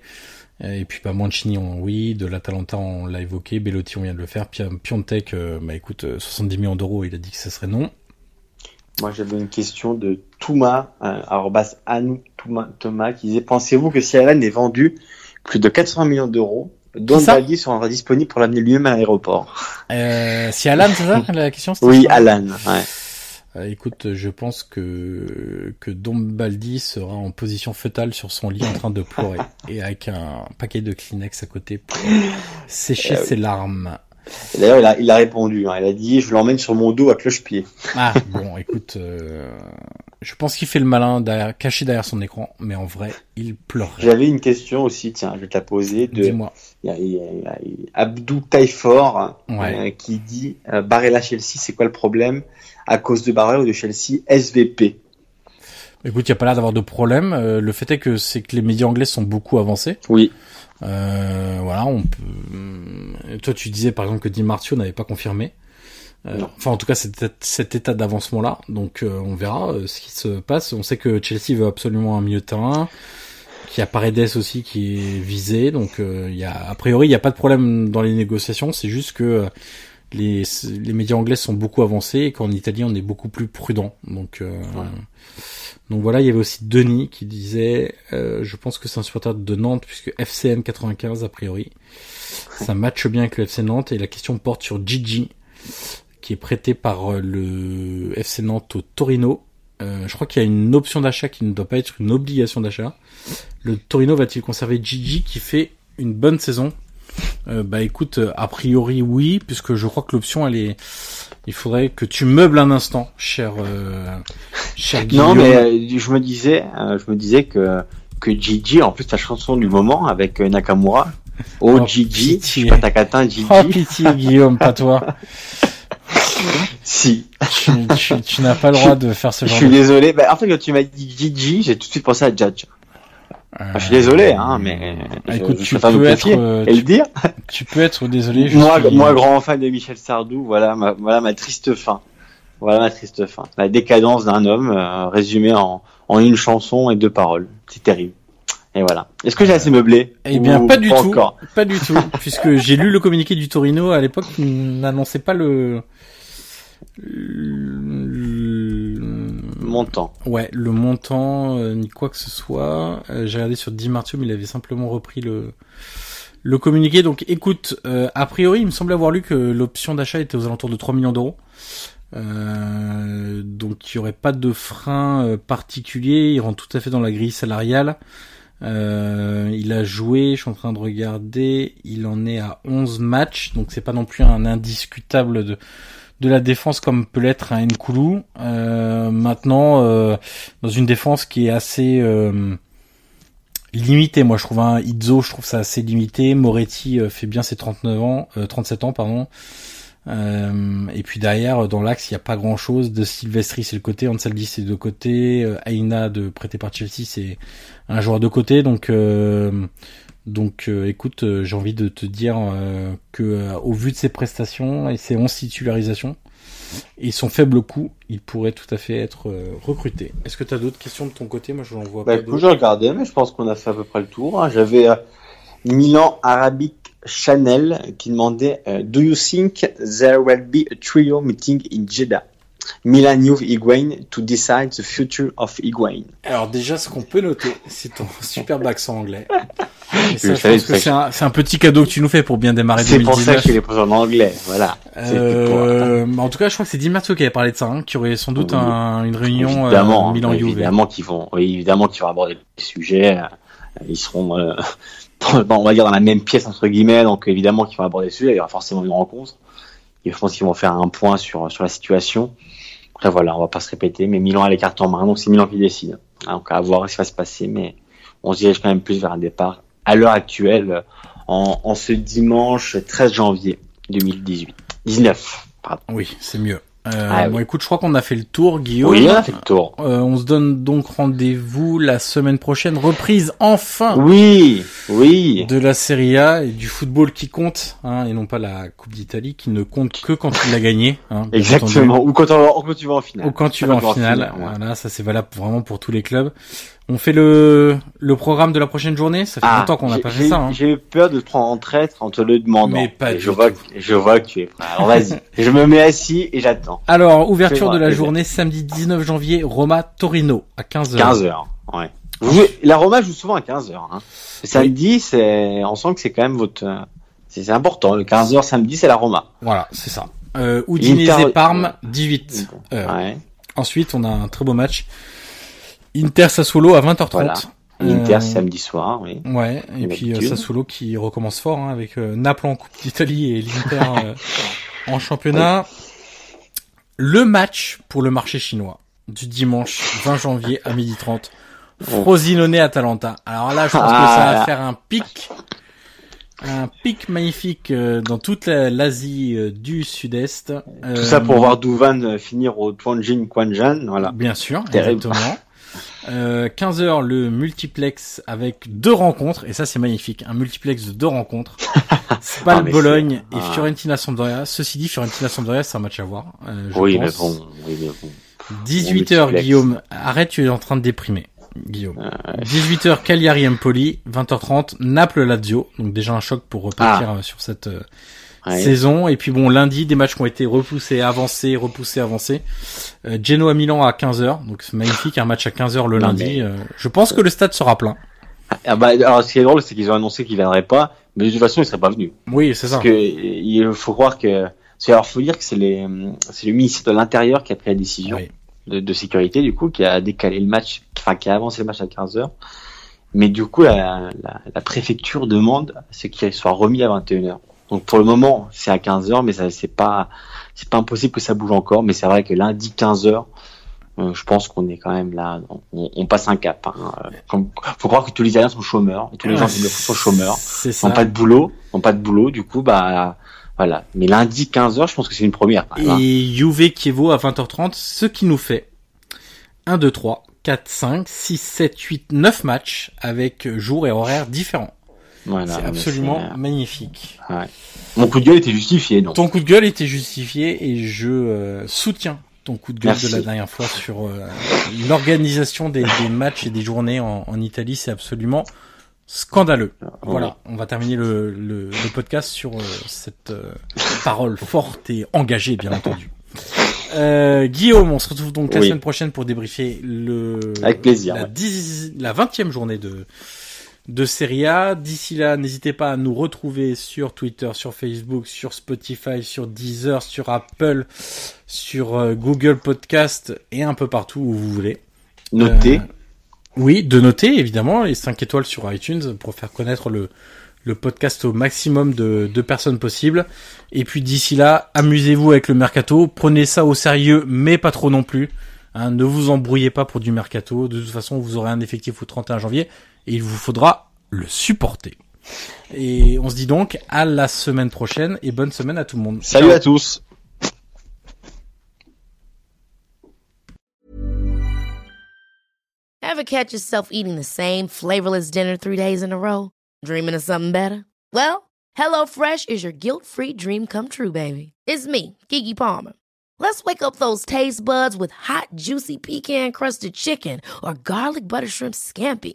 Euh, Et puis bah Mancini, on, oui, de l'Atalanta on l'a évoqué, Bellotti on vient de le faire, Pi- Piontek, euh, bah écoute, euh, 70 millions d'euros, il a dit que ce serait non. Moi, j'avais une question de Touma, euh, arrobas Anou Touma, qui disait, pensez-vous que si Allen est vendu plus de 80 millions d'euros, Don ça Bagui sera disponible pour l'amener lui-même à l'aéroport? Euh, si Alan, c'est ça la question Oui, Alan, ouais. Euh, Écoute, je pense que que Dombaldi sera en position fœtale sur son lit en train de pleurer et avec un paquet de Kleenex à côté pour sécher Eh oui. ses larmes. D'ailleurs, il a, il a répondu, hein. il a dit, je l'emmène sur mon dos à cloche-pied. Ah bon, écoute, euh, je pense qu'il fait le malin derrière, caché derrière son écran, mais en vrai, il pleurerait. J'avais une question aussi, tiens, je vais te la poser, de, Dis-moi. il y a, il y a- il y a Abdou Taïfor, Ouais. euh, qui dit, euh, Barella Chelsea, c'est quoi le problème? À cause de Barella ou de Chelsea, SVP. Écoute, il n'y a pas l'air d'avoir de problème. Euh, le fait est que c'est que les médias anglais sont beaucoup avancés. Oui. Euh, voilà, on peut. euh, Toi, tu disais par exemple que Di Martio n'avait pas confirmé. Euh, enfin, en tout cas, cet, cet état d'avancement-là. Donc, euh, on verra ce qui se passe. On sait que Chelsea veut absolument un milieu de terrain. Qu'il y a Paredes aussi qui est visé. Donc, il y a a priori, il n'y a pas de problème dans les négociations. C'est juste que euh, les, les médias anglais sont beaucoup avancés et qu'en Italie, on est beaucoup plus prudent. Donc, euh, donc voilà, il y avait aussi Denis qui disait, euh, je pense que c'est un supporter de Nantes puisque FCN 95 a priori, ça matche bien avec le FC Nantes et la question porte sur Gigi qui est prêté par euh, le FC Nantes au Torino. Euh, je crois qu'il y a une option d'achat qui ne doit pas être une obligation d'achat. Le Torino va-t-il conserver Gigi qui fait une bonne saison? Euh, Bah écoute, euh, a priori oui, puisque je crois que l'option elle est. Il faudrait que tu meubles un instant, cher, euh, cher Guillaume. Non, mais euh, je me disais, je me disais que que Gigi, en plus ta chanson du moment avec Nakamura, oh, Oh, Gigi, pitié. je suis pas Gigi, Oh pitié Guillaume, pas toi. si. Tu, tu, tu n'as pas le droit de faire ce Je genre suis de... désolé. Bah, en fait, quand tu m'as dit Gigi, j'ai tout de suite pensé à Judge. Euh, je suis désolé, hein, mais ah, je- écoute, je tu préfère me peux être, confier euh, et tu, le dire. tu peux être désolé. je moi, suis- moi, grand fan de Michel Sardou, voilà ma, voilà ma triste fin. Voilà ma triste fin. La décadence d'un homme euh, résumée en, en une chanson et deux paroles. C'est terrible. Et voilà. Est-ce que j'ai assez meublé Eh bien, pas du tout. encore Pas du tout, puisque j'ai lu le communiqué du Torino à l'époque, qui n'annonçait pas le... le- Montant. Ouais, le montant, euh, ni quoi que ce soit. Euh, j'ai regardé sur Di Martio, mais il avait simplement repris le le communiqué. Donc, écoute, euh, a priori, il me semblait avoir lu que l'option d'achat était aux alentours de 3 millions d'euros. Donc, il y aurait pas de frein particulier. Il rentre tout à fait dans la grille salariale. Il a joué, je suis en train de regarder, il en est à 11 matchs, donc c'est pas non plus un indiscutable de, de la défense comme peut l'être un Nkoulou. Euh, maintenant, euh, dans une défense qui est assez euh, limitée, moi je trouve un Izzo, je trouve ça assez limité. Moretti euh, fait bien ses 39 ans, euh, 37 ans pardon. Euh, et puis derrière, dans l'axe, il n'y a pas grand chose. De Silvestri, c'est le côté, Ansaldi, c'est de côté. Euh, Aina, de prêté par Chelsea, c'est un joueur de côté. Donc, euh, donc, euh, écoute, euh, j'ai envie de te dire euh, que, euh, au vu de ses prestations et ses 11 titularisations et son faible coût, il pourrait tout à fait être euh, recruté. Est-ce que tu as d'autres questions de ton côté? Moi, je n'en vois Bah, pas écoute, je regardais, mais je pense qu'on a fait à peu près le tour. hein. J'avais euh, Milan Arabic Chanel qui demandait euh, Do you think there will be a trio meeting in Jeddah? Milan Youth Higuain to decide the future of Higuain. Alors déjà, ce qu'on peut noter, c'est ton superbe accent anglais. Ça, Je pense que c'est un, petit cadeau que tu nous fais pour bien démarrer C'est pour ça 2019. qu'il est posé en anglais, voilà. Pour- Euh, en tout cas, je crois que c'est Di Marzio qui avait parlé de ça, hein, qui aurait sans doute Oui. un- une réunion évidemment, euh, hein, Milan-Juve. évidemment qu'ils vont, oui, évidemment qu'ils vont aborder les sujets. euh, Ils seront, euh, dans- on va dire dans la même pièce entre guillemets, donc évidemment qu'ils vont aborder les sujets. Il y aura forcément une rencontre. Je pense qu'ils vont faire un point sur la situation. Après voilà, on va pas se répéter, mais Milan a les cartes en main, donc c'est Milan qui décide. Hein, Donc à voir ce qui va se passer, mais on se dirige quand même plus vers un départ à l'heure actuelle en, ce dimanche 13 janvier 2018. 19, pardon. Oui, c'est mieux. Euh, Ah, bon, oui. écoute, je crois qu'on a fait le tour, Guillaume. Oui, on a fait le tour. Euh, on se donne donc rendez-vous la semaine prochaine, reprise enfin Oui, oui. de la Serie A et du football qui compte, hein, et non pas la Coupe d'Italie qui ne compte que quand tu l'as gagné. Hein, Exactement. entendu. Ou quand, on, ou quand tu vas en finale. Ou quand tu vas en finale. ouais. Voilà, ça c'est valable vraiment pour tous les clubs. On fait le le programme de la prochaine journée? Ça fait Ah, longtemps qu'on n'a pas fait ça. Hein. J'ai eu peur de te prendre en traître en te le demandant. Mais pas Et du je vois, tout. que, je vois que tu es prêt. Alors vas-y. je me mets assis et j'attends. Alors, ouverture de la journée samedi 19 janvier, Roma Torino à 15h. 15 heures. Ouais. Vous jouez- la Roma joue souvent à 15 heures. Hein. Le samedi, c'est, on sent que c'est quand même votre, euh, c'est important. Le 15 heures samedi, c'est la Roma. Voilà, c'est ça. Euh, Udinese Parme 18. heures. Ouais. Ensuite, on a un très beau match. Inter Sassuolo à 20h30. Voilà. L'Inter Euh, samedi soir, oui. Ouais, et puis euh. Sassuolo qui recommence fort hein, avec euh, Naples en Coupe d'Italie et l'Inter en championnat. Le match pour le marché chinois du dimanche 20 janvier à 12h30. Frosinone Atalanta. Alors là, je pense que Ah, ça va là. faire un pic. Un pic magnifique dans toute la- l'Asie du Sud-Est. Tout ça pour voir Douvan finir au Tuanjin Quanjan. Voilà. Bien sûr, Terrible. exactement. Euh, 15h le multiplex avec deux rencontres et ça c'est magnifique, un multiplex de deux rencontres. Spal Ah, mais Bologne et ah. Fiorentina Sampdoria. Ceci dit, Fiorentina Sampdoria c'est un match à voir. euh, je Oui, mais pense. bon, oui, mais bon. 18h multiplex. Guillaume, arrête, tu es en train de déprimer. Guillaume. 18h Cagliari Empoli, 20h30 Naples Lazio. Donc déjà un choc pour repartir euh, sur cette euh, Ouais. saison. Et puis bon, lundi, des matchs qui ont été repoussés, avancés, repoussés, avancés. Euh, Genoa Milan à 15h. Donc c'est magnifique, un match à 15h le lundi. Euh, je pense que le stade sera plein. Ah bah, alors, ce qui est drôle, c'est qu'ils ont annoncé qu'ils viendraient pas, mais de toute façon, ils seraient pas venus. Oui, c'est ça. Parce que il faut croire que, c'est alors faut dire que c'est les, c'est le ministre de l'Intérieur qui a pris la décision Oui. de, de sécurité, du coup, qui a décalé le match, enfin, qui a avancé le match à 15 heures. Mais du coup, la, la, la préfecture demande à ce qu'il soit remis à 21 heures. Donc pour le moment, c'est à 15 heures, mais ça, c'est pas, c'est pas impossible que ça bouge encore. Mais c'est vrai que lundi 15 heures, euh, je pense qu'on est quand même là, on, on passe un cap. Hein. Euh, Comme, faut croire que tous les Italiens sont chômeurs, et tous les gens qui le font sont chômeurs n'ont pas de boulot, n'ont pas de boulot, du coup, bah, voilà. Mais lundi 15h, je pense que c'est une première. quand même, hein. Et Juve Kievo à 20h30, ce qui nous fait 1, 2, 3, 4, 5, 6, 7, 8, 9 matchs avec jours et horaires différents. Voilà, c'est absolument magnifique. ouais. Mon coup de gueule était justifié, donc. Ton coup de gueule était justifié et je euh, soutiens ton coup de gueule Merci. de la dernière fois sur euh, l'organisation des, des matchs et des journées en, en Italie. C'est absolument scandaleux. Voilà, on va terminer le, le, le podcast sur euh, cette euh, parole forte et engagée, bien entendu. Euh, Guillaume, on se retrouve donc la Oui. semaine prochaine pour débriefer le Avec plaisir, la, ouais. 10 la 20e journée de de Serie A. D'ici là, n'hésitez pas à nous retrouver sur Twitter, sur Facebook, sur Spotify, sur Deezer, sur Apple, sur euh, Google Podcast et un peu partout où vous voulez. Notez. Euh, oui, de noter évidemment les 5 étoiles sur iTunes pour faire connaître le, le podcast au maximum de, de personnes possible. Et puis d'ici là, amusez-vous avec le mercato, prenez ça au sérieux, mais pas trop non plus. Hein, ne vous embrouillez pas pour du mercato. De toute façon, vous aurez un effectif au 31 janvier et il vous faudra le supporter. Et on se dit donc à la semaine prochaine et bonne semaine à tout le monde. Salut Ciao. à tous. Ever catch yourself eating the same flavorless dinner three days in a row? Dreaming of something better? Well, HelloFresh is your guilt-free dream come true, baby. It's me, Kiki Palmer. Let's wake up those taste buds with hot, juicy pecan-crusted chicken or garlic butter shrimp scampi.